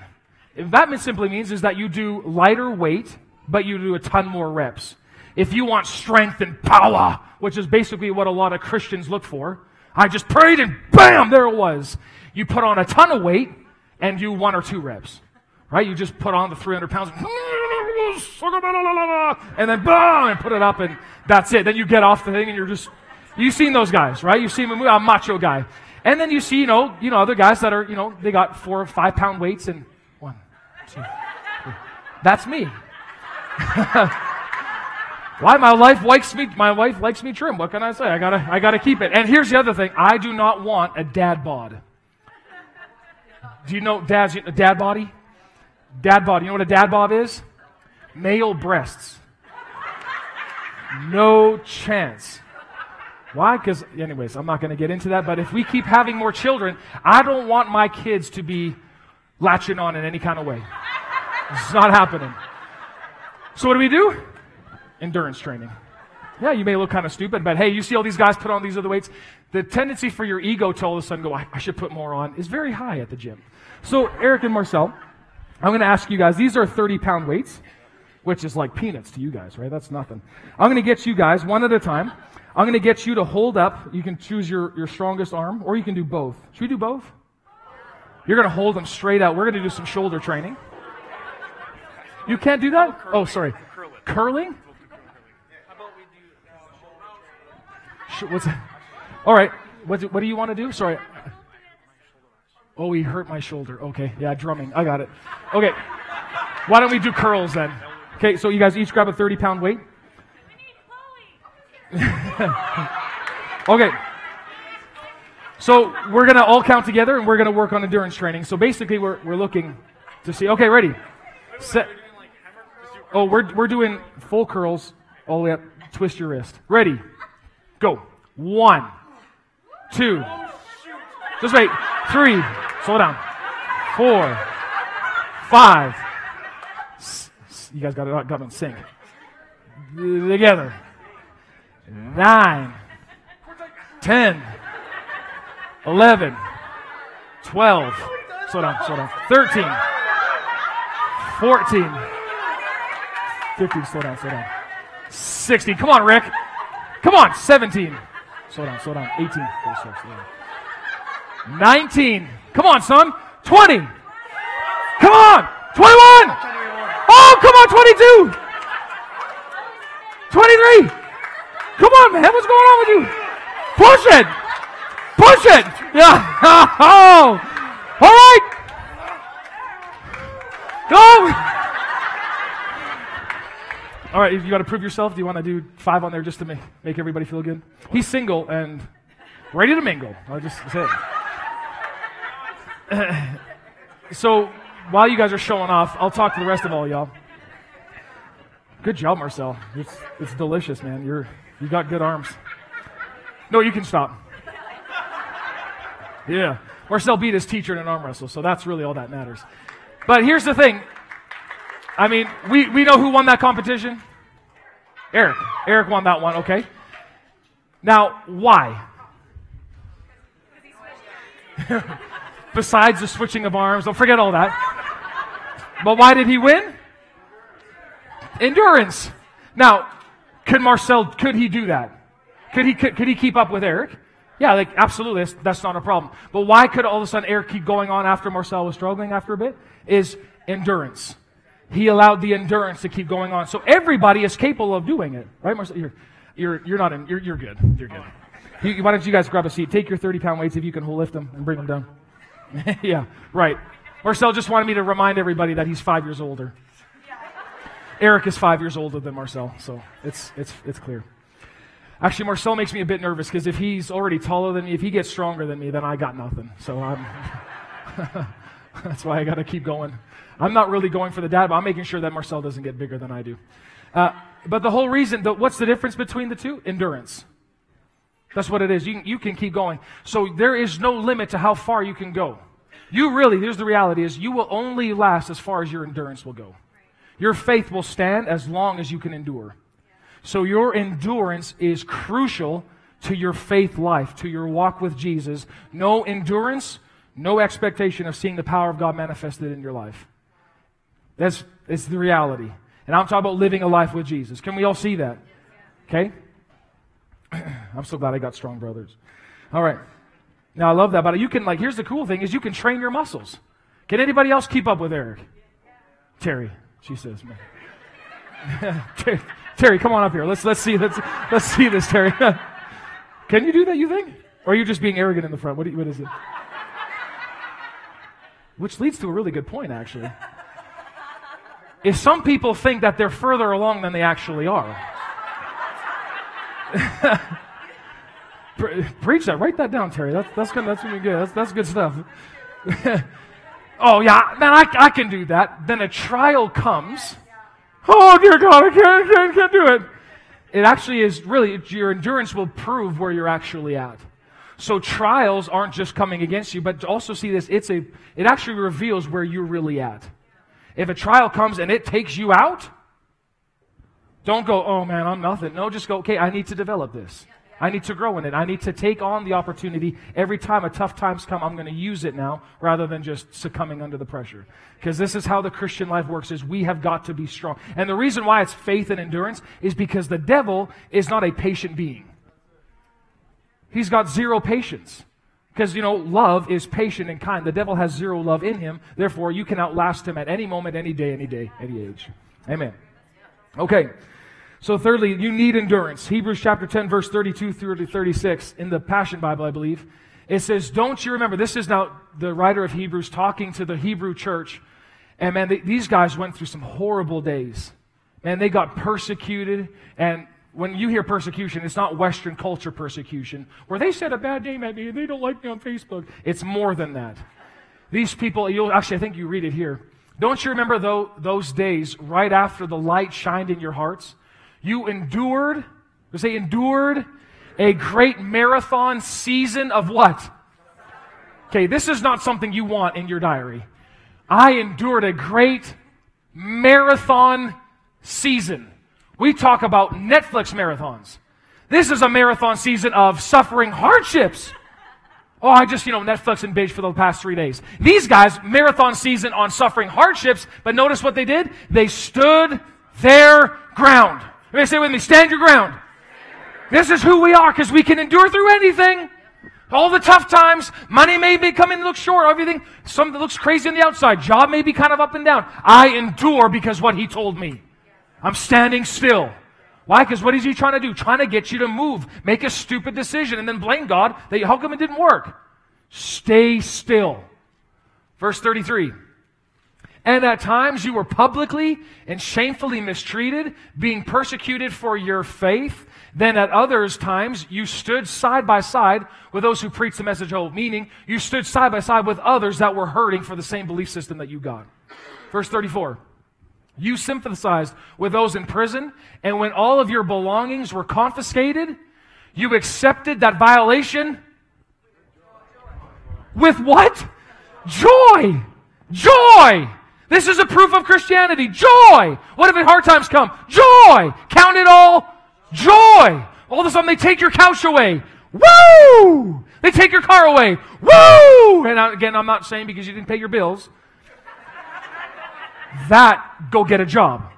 That simply means is that you do lighter weight, but you do a ton more reps. If you want strength and power, which is basically what a lot of Christians look for, I just prayed and bam, there it was. You put on a ton of weight and do one or two reps. Right? You just put on the 300 pounds and then boom, and put it up and that's it. Then you get off the thing and you're just, you've seen those guys, right? You've seen them, a macho guy. And then you see, you know, you know, other guys that are, you know, they got four or five pound weights and one, two, three. That's me. Why my wife likes me? My wife likes me trim. What can I say? I gotta, I gotta keep it. And here's the other thing: I do not want a dad bod. Do you know dad's a dad body? Dad bod. You know what a dad bod is? Male breasts. No chance. Why? Because, anyways, I'm not going to get into that. But if we keep having more children, I don't want my kids to be latching on in any kind of way. It's not happening. So, what do we do? Endurance training. Yeah, you may look kind of stupid, but hey, you see all these guys put on these other weights. The tendency for your ego to all of a sudden go, I, I should put more on, is very high at the gym. So, Eric and Marcel, I'm going to ask you guys, these are 30 pound weights, which is like peanuts to you guys, right? That's nothing. I'm going to get you guys one at a time. I'm going to get you to hold up. You can choose your, your strongest arm, or you can do both. Should we do both? You're going to hold them straight out. We're going to do some shoulder training. You can't do that? Oh, sorry. Curling? What's? All right. What do, what do you want to do? Sorry. Oh, he hurt my shoulder. Okay. Yeah, drumming. I got it. Okay. Why don't we do curls then? Okay, so you guys each grab a 30 pound weight. okay. So we're going to all count together and we're going to work on endurance training. So basically, we're, we're looking to see. Okay, ready? Set. Oh, we're, we're doing full curls all the way up. Twist your wrist. Ready? Go. One, two. Just wait. Three. Slow down. Four. Five. You guys got it, got it in sync. Together nine, ten, 11, 12, slow down, slow down, 13, 14, 15, slow down, slow down, 16, come on, Rick, come on, 17, slow down, slow down, 18, slow, slow, slow down. 19, come on, son, 20, come on, 21, oh, come on, 22, 23, come on, man, what's going on with you? Push it, push it, yeah, oh, all right, go. All right, you got to prove yourself. Do you want to do five on there just to make, make everybody feel good? He's single and ready to mingle. I'll just say so while you guys are showing off, I'll talk to the rest of all y'all. Good job, Marcel. It's, it's delicious, man. You're, you got good arms. No, you can stop. Yeah. Marcel beat his teacher in an arm wrestle, so that's really all that matters. But here's the thing. I mean, we, we know who won that competition? Eric. Eric won that one, okay? Now, why? Besides the switching of arms, don't forget all that. But why did he win? Endurance. Now, could Marcel, could he do that? Could he, could, could he keep up with Eric? Yeah, like, absolutely, that's, that's not a problem. But why could all of a sudden Eric keep going on after Marcel was struggling after a bit? Is endurance. He allowed the endurance to keep going on. So everybody is capable of doing it, right, Marcel? You're, you're, you're not in, you're, you're good. You're good. You, why don't you guys grab a seat? Take your 30 pound weights if you can lift them and bring them down. yeah, right. Marcel just wanted me to remind everybody that he's five years older. Eric is five years older than Marcel, so it's, it's, it's clear. Actually, Marcel makes me a bit nervous because if he's already taller than me, if he gets stronger than me, then I got nothing. So I'm. that's why I got to keep going. I'm not really going for the dad, but I'm making sure that Marcel doesn't get bigger than I do. Uh, but the whole reason, the, what's the difference between the two? Endurance. That's what it is. You, you can keep going. So there is no limit to how far you can go. You really, here's the reality is you will only last as far as your endurance will go. Your faith will stand as long as you can endure. So your endurance is crucial to your faith life, to your walk with Jesus. No endurance, no expectation of seeing the power of God manifested in your life. That's, that's the reality. And I'm talking about living a life with Jesus. Can we all see that? Okay? I'm so glad I got strong brothers. All right. Now I love that, but you can like here's the cool thing is you can train your muscles. Can anybody else keep up with Eric? Terry, she says, man. Terry, come on up here. Let's let's see let's let's see this, Terry. Can you do that? You think? Or are you just being arrogant in the front? What, you, what is it? Which leads to a really good point, actually. Is some people think that they're further along than they actually are. Preach that. Write that down, Terry. That's that's gonna that's gonna be good. That's that's good stuff. oh yeah, man, I, I can do that. Then a trial comes Oh, dear God, I can't, can't, can't do it. It actually is really, your endurance will prove where you're actually at. So trials aren't just coming against you, but also see this, it's a, it actually reveals where you're really at. If a trial comes and it takes you out, don't go, oh man, I'm nothing. No, just go, okay, I need to develop this. I need to grow in it. I need to take on the opportunity. Every time a tough times come, I'm going to use it now rather than just succumbing under the pressure. Because this is how the Christian life works is we have got to be strong. And the reason why it's faith and endurance is because the devil is not a patient being. He's got zero patience. Because, you know, love is patient and kind. The devil has zero love in him. Therefore, you can outlast him at any moment, any day, any day, any age. Amen. Okay. So, thirdly, you need endurance. Hebrews chapter 10, verse 32 through 36 in the Passion Bible, I believe. It says, Don't you remember? This is now the writer of Hebrews talking to the Hebrew church. And man, they, these guys went through some horrible days. Man, they got persecuted. And when you hear persecution, it's not Western culture persecution, where they said a bad name at me and they don't like me on Facebook. It's more than that. These people, you'll actually, I think you read it here. Don't you remember though, those days right after the light shined in your hearts? You endured, say endured a great marathon season of what? Okay, this is not something you want in your diary. I endured a great marathon season. We talk about Netflix marathons. This is a marathon season of suffering hardships. Oh, I just, you know, Netflix and binge for the past three days. These guys, marathon season on suffering hardships, but notice what they did? They stood their ground. Everybody say with me, stand your ground. This is who we are because we can endure through anything. All the tough times, money may be coming look short, everything, something looks crazy on the outside, job may be kind of up and down. I endure because what he told me. I'm standing still. Why? Because what is he trying to do? Trying to get you to move, make a stupid decision, and then blame God that how come it didn't work? Stay still. Verse 33. And at times you were publicly and shamefully mistreated, being persecuted for your faith. Then at others times you stood side by side with those who preached the message of hope, meaning you stood side by side with others that were hurting for the same belief system that you got. Verse 34. You sympathized with those in prison, and when all of your belongings were confiscated, you accepted that violation with what? Joy. Joy. This is a proof of Christianity. Joy. What if hard times come? Joy. Count it all joy. All of a sudden they take your couch away. Woo! They take your car away. Woo! And again, I'm not saying because you didn't pay your bills. That, go get a job.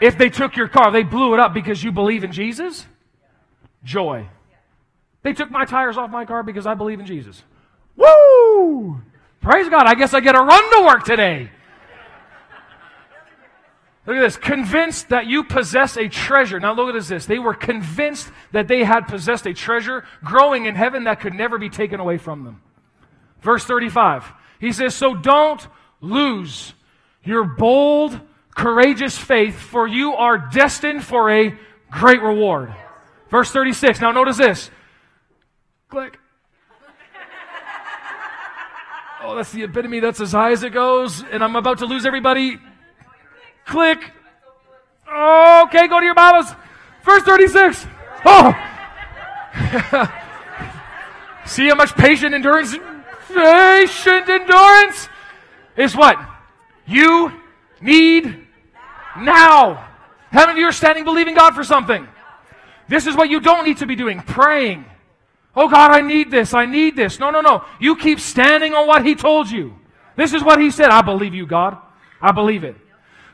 If they took your car, they blew it up because you believe in Jesus, joy. They took my tires off my car because I believe in Jesus. Woo! Praise God. I guess I get a run to work today. Look at this. Convinced that you possess a treasure. Now look at this. They were convinced that they had possessed a treasure growing in heaven that could never be taken away from them. Verse 35. He says, So don't lose your bold, courageous faith, for you are destined for a great reward. Verse 36. Now notice this. Click. Oh, that's the epitome. That's as high as it goes. And I'm about to lose everybody. Click. Okay, go to your Bibles. Verse 36. Oh. See how much patient endurance, patient endurance is what? You need now. How many of you are standing believing God for something? This is what you don't need to be doing praying. Oh God, I need this. I need this. No, no, no. You keep standing on what He told you. This is what He said. I believe you, God. I believe it.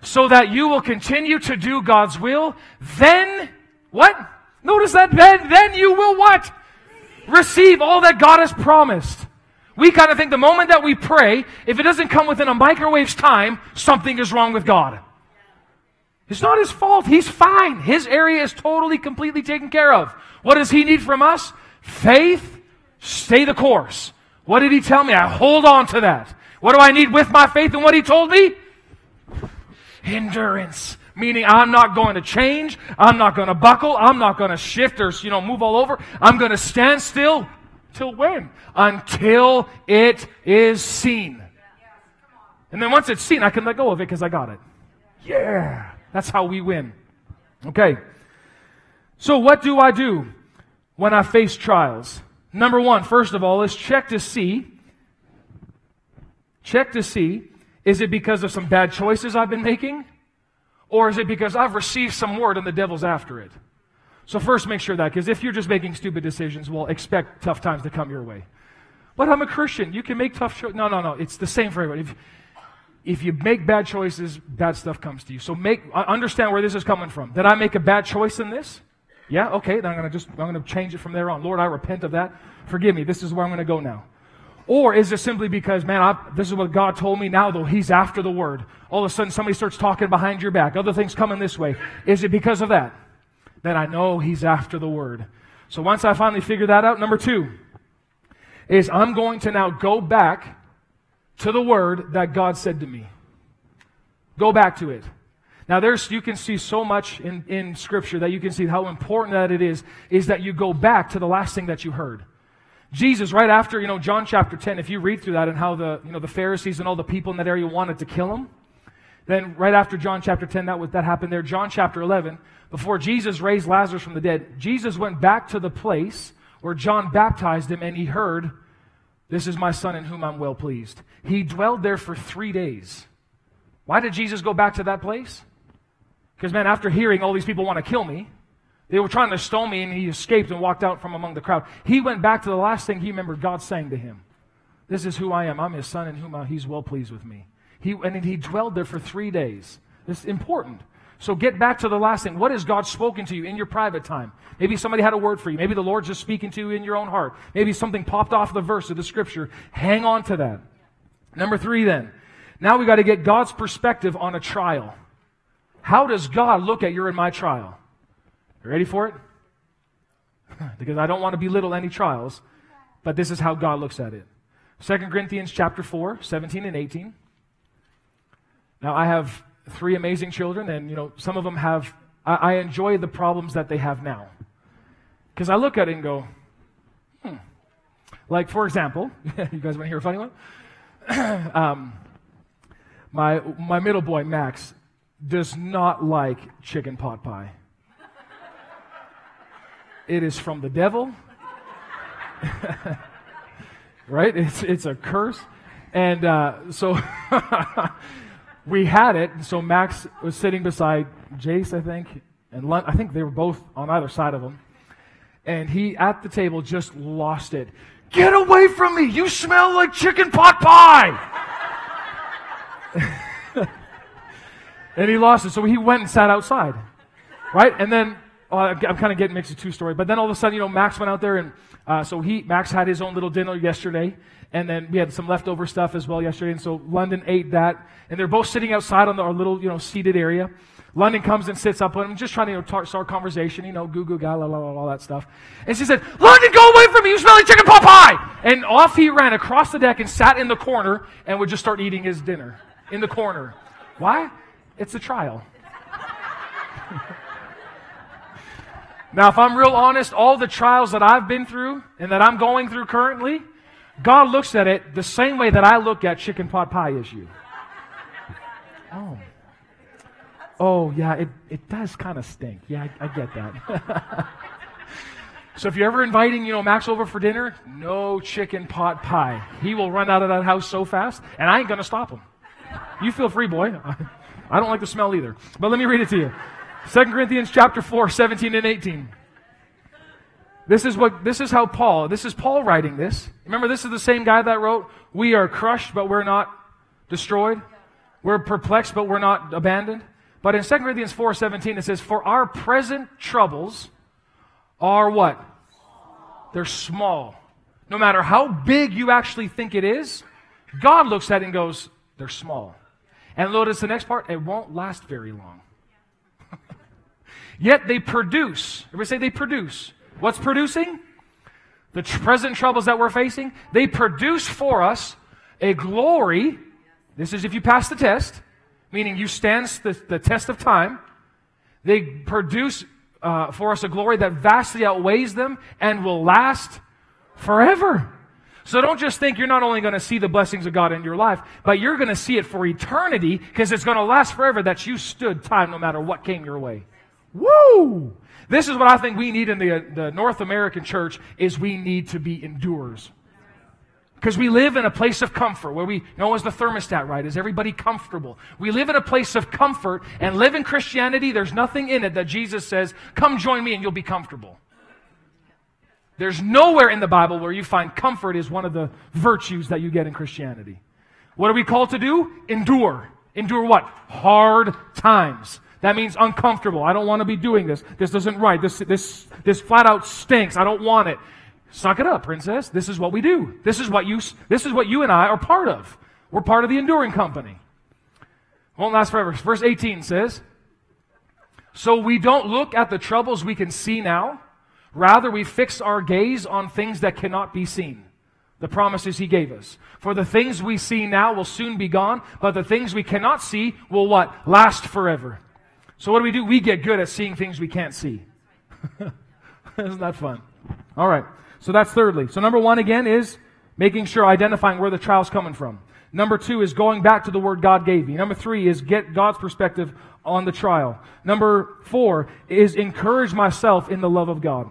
So that you will continue to do God's will. Then, what? Notice that then, then you will what? Receive all that God has promised. We kind of think the moment that we pray, if it doesn't come within a microwave's time, something is wrong with God. It's not his fault. He's fine. His area is totally, completely taken care of. What does he need from us? Faith, stay the course. What did he tell me? I hold on to that. What do I need with my faith and what he told me? Endurance. Meaning I'm not going to change. I'm not going to buckle. I'm not going to shift or, you know, move all over. I'm going to stand still Till when? Until it is seen. And then once it's seen, I can let go of it because I got it. Yeah. That's how we win. Okay. So what do I do when I face trials? Number one, first of all, is check to see. Check to see, is it because of some bad choices I've been making? Or is it because I've received some word and the devil's after it? So first make sure that, because if you're just making stupid decisions, well, expect tough times to come your way. But I'm a Christian. You can make tough choices. No, no, no. It's the same for everybody. If, if you make bad choices, bad stuff comes to you. So make, uh, understand where this is coming from. Did I make a bad choice in this? Yeah, okay, then I'm gonna just, I'm gonna change it from there on. Lord, I repent of that. Forgive me. This is where I'm gonna go now. Or is it simply because, man, I, this is what God told me now, though He's after the word. All of a sudden somebody starts talking behind your back. Other things coming this way. Is it because of that? Then I know he's after the word. So once I finally figure that out, number two is I'm going to now go back to the word that God said to me. Go back to it. Now there's, you can see so much in, in scripture that you can see how important that it is, is that you go back to the last thing that you heard. Jesus, right after, you know, John chapter 10, if you read through that and how the, you know, the Pharisees and all the people in that area wanted to kill him, then right after John chapter 10, that, was, that happened there. John chapter 11, before Jesus raised Lazarus from the dead, Jesus went back to the place where John baptized him and he heard, This is my son in whom I'm well pleased. He dwelled there for three days. Why did Jesus go back to that place? Because, man, after hearing all these people want to kill me, They were trying to stone me, and he escaped and walked out from among the crowd. He went back to the last thing he remembered God saying to him This is who I am. I'm his son, in whom he's well pleased with me. He, and he dwelled there for three days. It's important. So get back to the last thing. What has God spoken to you in your private time? Maybe somebody had a word for you. Maybe the Lord's just speaking to you in your own heart. Maybe something popped off the verse of the scripture. Hang on to that. Number three, then. Now we got to get God's perspective on a trial. How does God look at your and my trial? You ready for it? because I don't want to belittle any trials, but this is how God looks at it. 2 Corinthians chapter 4, 17 and 18. Now I have three amazing children, and you know, some of them have I, I enjoy the problems that they have now. Because I look at it and go, hmm. Like, for example, you guys want to hear a funny one? um, my, my middle boy, Max, does not like chicken pot pie. It is from the devil. right? It's, it's a curse. And uh, so we had it. So Max was sitting beside Jace, I think, and Lund, I think they were both on either side of him. And he, at the table, just lost it. Get away from me! You smell like chicken pot pie! and he lost it. So he went and sat outside. Right? And then well, I'm kind of getting mixed with two story, but then all of a sudden, you know, Max went out there and uh, so he Max had his own little dinner yesterday, and then we had some leftover stuff as well yesterday, and so London ate that, and they're both sitting outside on the, our little you know seated area. London comes and sits up with him, just trying to you know, start conversation, you know, goo goo gaga, la, la, all that stuff. And she said, London, go away from me, you smell like chicken pot pie! And off he ran across the deck and sat in the corner and would just start eating his dinner in the corner. Why? It's a trial. Now, if I'm real honest, all the trials that I've been through and that I'm going through currently, God looks at it the same way that I look at chicken pot pie issue. Oh. Oh, yeah, it, it does kind of stink. Yeah, I, I get that. so if you're ever inviting, you know, Max over for dinner, no chicken pot pie. He will run out of that house so fast, and I ain't going to stop him. You feel free, boy. I don't like the smell either. But let me read it to you. 2 Corinthians chapter 4, 17 and 18. This is what this is how Paul, this is Paul writing this. Remember, this is the same guy that wrote, We are crushed, but we're not destroyed. We're perplexed, but we're not abandoned. But in 2 Corinthians 4:17 it says, For our present troubles are what? They're small. No matter how big you actually think it is, God looks at it and goes, They're small. And notice the next part, it won't last very long. Yet they produce. Everybody say they produce. What's producing? The tr- present troubles that we're facing. They produce for us a glory. This is if you pass the test, meaning you stand the, the test of time. They produce uh, for us a glory that vastly outweighs them and will last forever. So don't just think you're not only going to see the blessings of God in your life, but you're going to see it for eternity because it's going to last forever that you stood time no matter what came your way. Woo! This is what I think we need in the, the North American church is we need to be endurers. Because we live in a place of comfort where we know as the thermostat, right? Is everybody comfortable? We live in a place of comfort and live in Christianity. There's nothing in it that Jesus says, come join me and you'll be comfortable. There's nowhere in the Bible where you find comfort is one of the virtues that you get in Christianity. What are we called to do? Endure. Endure what? Hard times. That means uncomfortable. I don't want to be doing this. This isn't right. This, this, this flat out stinks. I don't want it. Suck it up, princess. This is what we do. This is what you, this is what you and I are part of. We're part of the enduring company. Won't last forever. Verse 18 says, So we don't look at the troubles we can see now. Rather, we fix our gaze on things that cannot be seen. The promises he gave us. For the things we see now will soon be gone, but the things we cannot see will what? Last forever. So what do we do? We get good at seeing things we can't see. Isn't that fun? All right. So that's thirdly. So number one again is making sure identifying where the trial's coming from. Number two is going back to the word God gave you. Number three is get God's perspective on the trial. Number four is encourage myself in the love of God.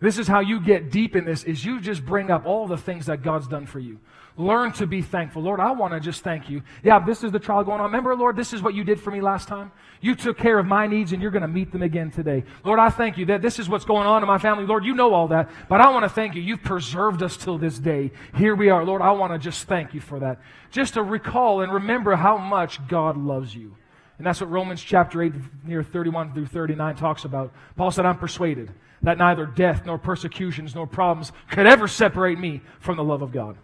This is how you get deep in this is you just bring up all the things that God's done for you. Learn to be thankful. Lord, I want to just thank you. Yeah, this is the trial going on. Remember, Lord, this is what you did for me last time. You took care of my needs and you're going to meet them again today. Lord, I thank you that this is what's going on in my family. Lord, you know all that, but I want to thank you. You've preserved us till this day. Here we are. Lord, I want to just thank you for that. Just to recall and remember how much God loves you. And that's what Romans chapter 8, near 31 through 39 talks about. Paul said, I'm persuaded that neither death nor persecutions nor problems could ever separate me from the love of God.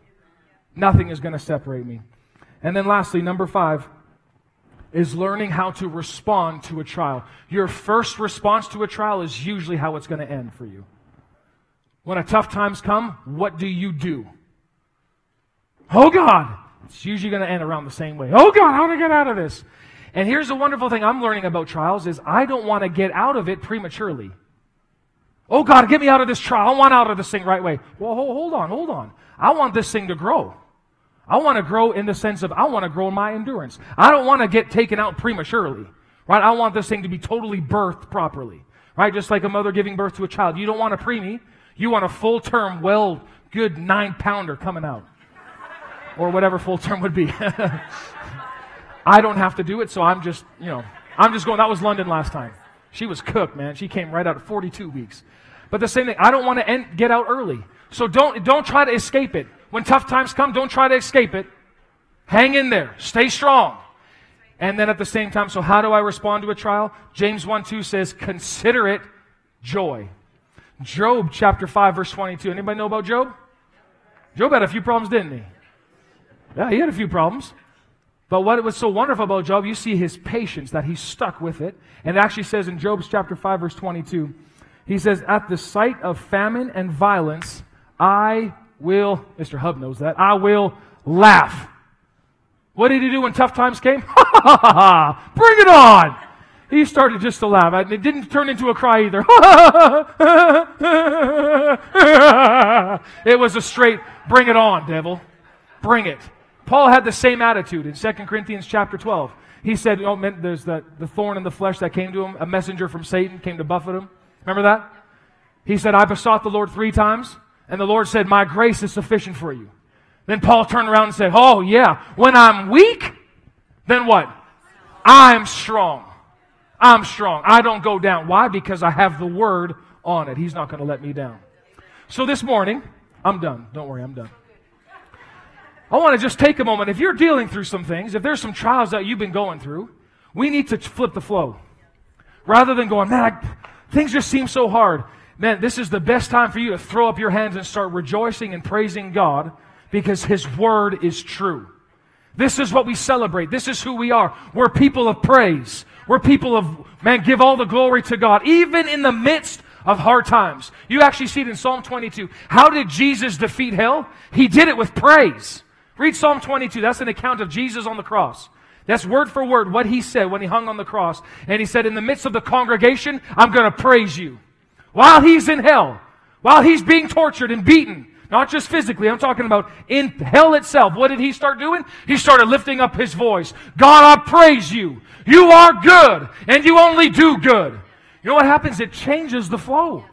Nothing is going to separate me. And then lastly, number five is learning how to respond to a trial. Your first response to a trial is usually how it's going to end for you. When a tough times come, what do you do? Oh God! It's usually going to end around the same way. Oh God, how do I get out of this? And here's the wonderful thing I'm learning about trials is I don't want to get out of it prematurely. Oh God, get me out of this trial. I want out of this thing right away. Well, hold on, hold on. I want this thing to grow. I want to grow in the sense of I want to grow in my endurance. I don't want to get taken out prematurely. Right? I want this thing to be totally birthed properly. Right? Just like a mother giving birth to a child. You don't want a preemie. You want a full term, well, good nine pounder coming out. Or whatever full term would be. I don't have to do it, so I'm just, you know, I'm just going. That was London last time. She was cooked, man. She came right out at 42 weeks. But the same thing, I don't want to end, get out early. So don't, don't try to escape it. When tough times come, don't try to escape it. Hang in there. Stay strong. And then at the same time, so how do I respond to a trial? James 1 2 says, consider it joy. Job chapter 5, verse 22. Anybody know about Job? Job had a few problems, didn't he? Yeah, he had a few problems. But what was so wonderful about Job, you see his patience, that he stuck with it. And it actually says in Job's chapter 5, verse 22, he says, At the sight of famine and violence, I will, Mr. Hub knows that, I will laugh. What did he do when tough times came? Ha ha ha ha! Bring it on! He started just to laugh. And it didn't turn into a cry either. it was a straight, bring it on, devil. Bring it. Paul had the same attitude in 2 Corinthians chapter 12. He said, oh, there's the, the thorn in the flesh that came to him. A messenger from Satan came to buffet him. Remember that? He said, I besought the Lord three times. And the Lord said, My grace is sufficient for you. Then Paul turned around and said, Oh, yeah, when I'm weak, then what? I'm strong. I'm strong. I don't go down. Why? Because I have the word on it. He's not going to let me down. So this morning, I'm done. Don't worry, I'm done. I want to just take a moment. If you're dealing through some things, if there's some trials that you've been going through, we need to flip the flow. Rather than going, man, I, things just seem so hard man, this is the best time for you to throw up your hands and start rejoicing and praising God because His Word is true. This is what we celebrate. This is who we are. We're people of praise. We're people of, man, give all the glory to God, even in the midst of hard times. You actually see it in Psalm 22. How did Jesus defeat hell? He did it with praise. Read Psalm 22. That's an account of Jesus on the cross. That's word for word what he said when he hung on the cross. And he said, In the midst of the congregation, I'm going to praise you while he's in hell, while he's being tortured and beaten, not just physically, I'm talking about in hell itself. What did he start doing? He started lifting up his voice. God, I praise you. You are good, and you only do good. You know what happens? It changes the flow.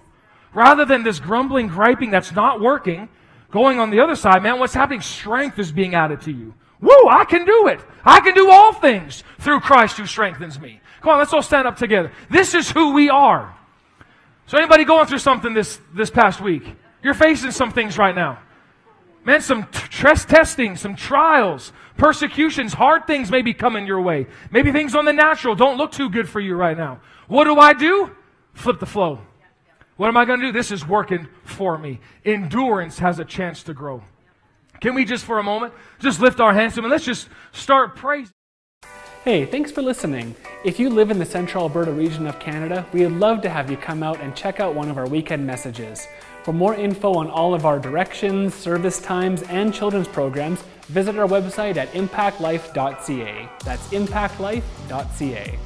Rather than this grumbling, griping that's not working, going on the other side, man, what's happening? Strength is being added to you. Woo, I can do it. I can do all things through Christ who strengthens me. Come on, let's all stand up together. This is who we are. So anybody going through something this, this past week? You're facing some things right now. Man, some stress testing, some trials, persecutions, hard things may be coming your way. Maybe things on the natural don't look too good for you right now. What do I do? Flip the flow. What am I going to do? This is working for me. Endurance has a chance to grow. Can we just for a moment just lift our hands to him and let's just start praising? Hey, thanks for listening. If you live in the central Alberta region of Canada, we would love to have you come out and check out one of our weekend messages. For more info on all of our directions, service times, and children's programs, visit our website at impactlife.ca. That's impactlife.ca.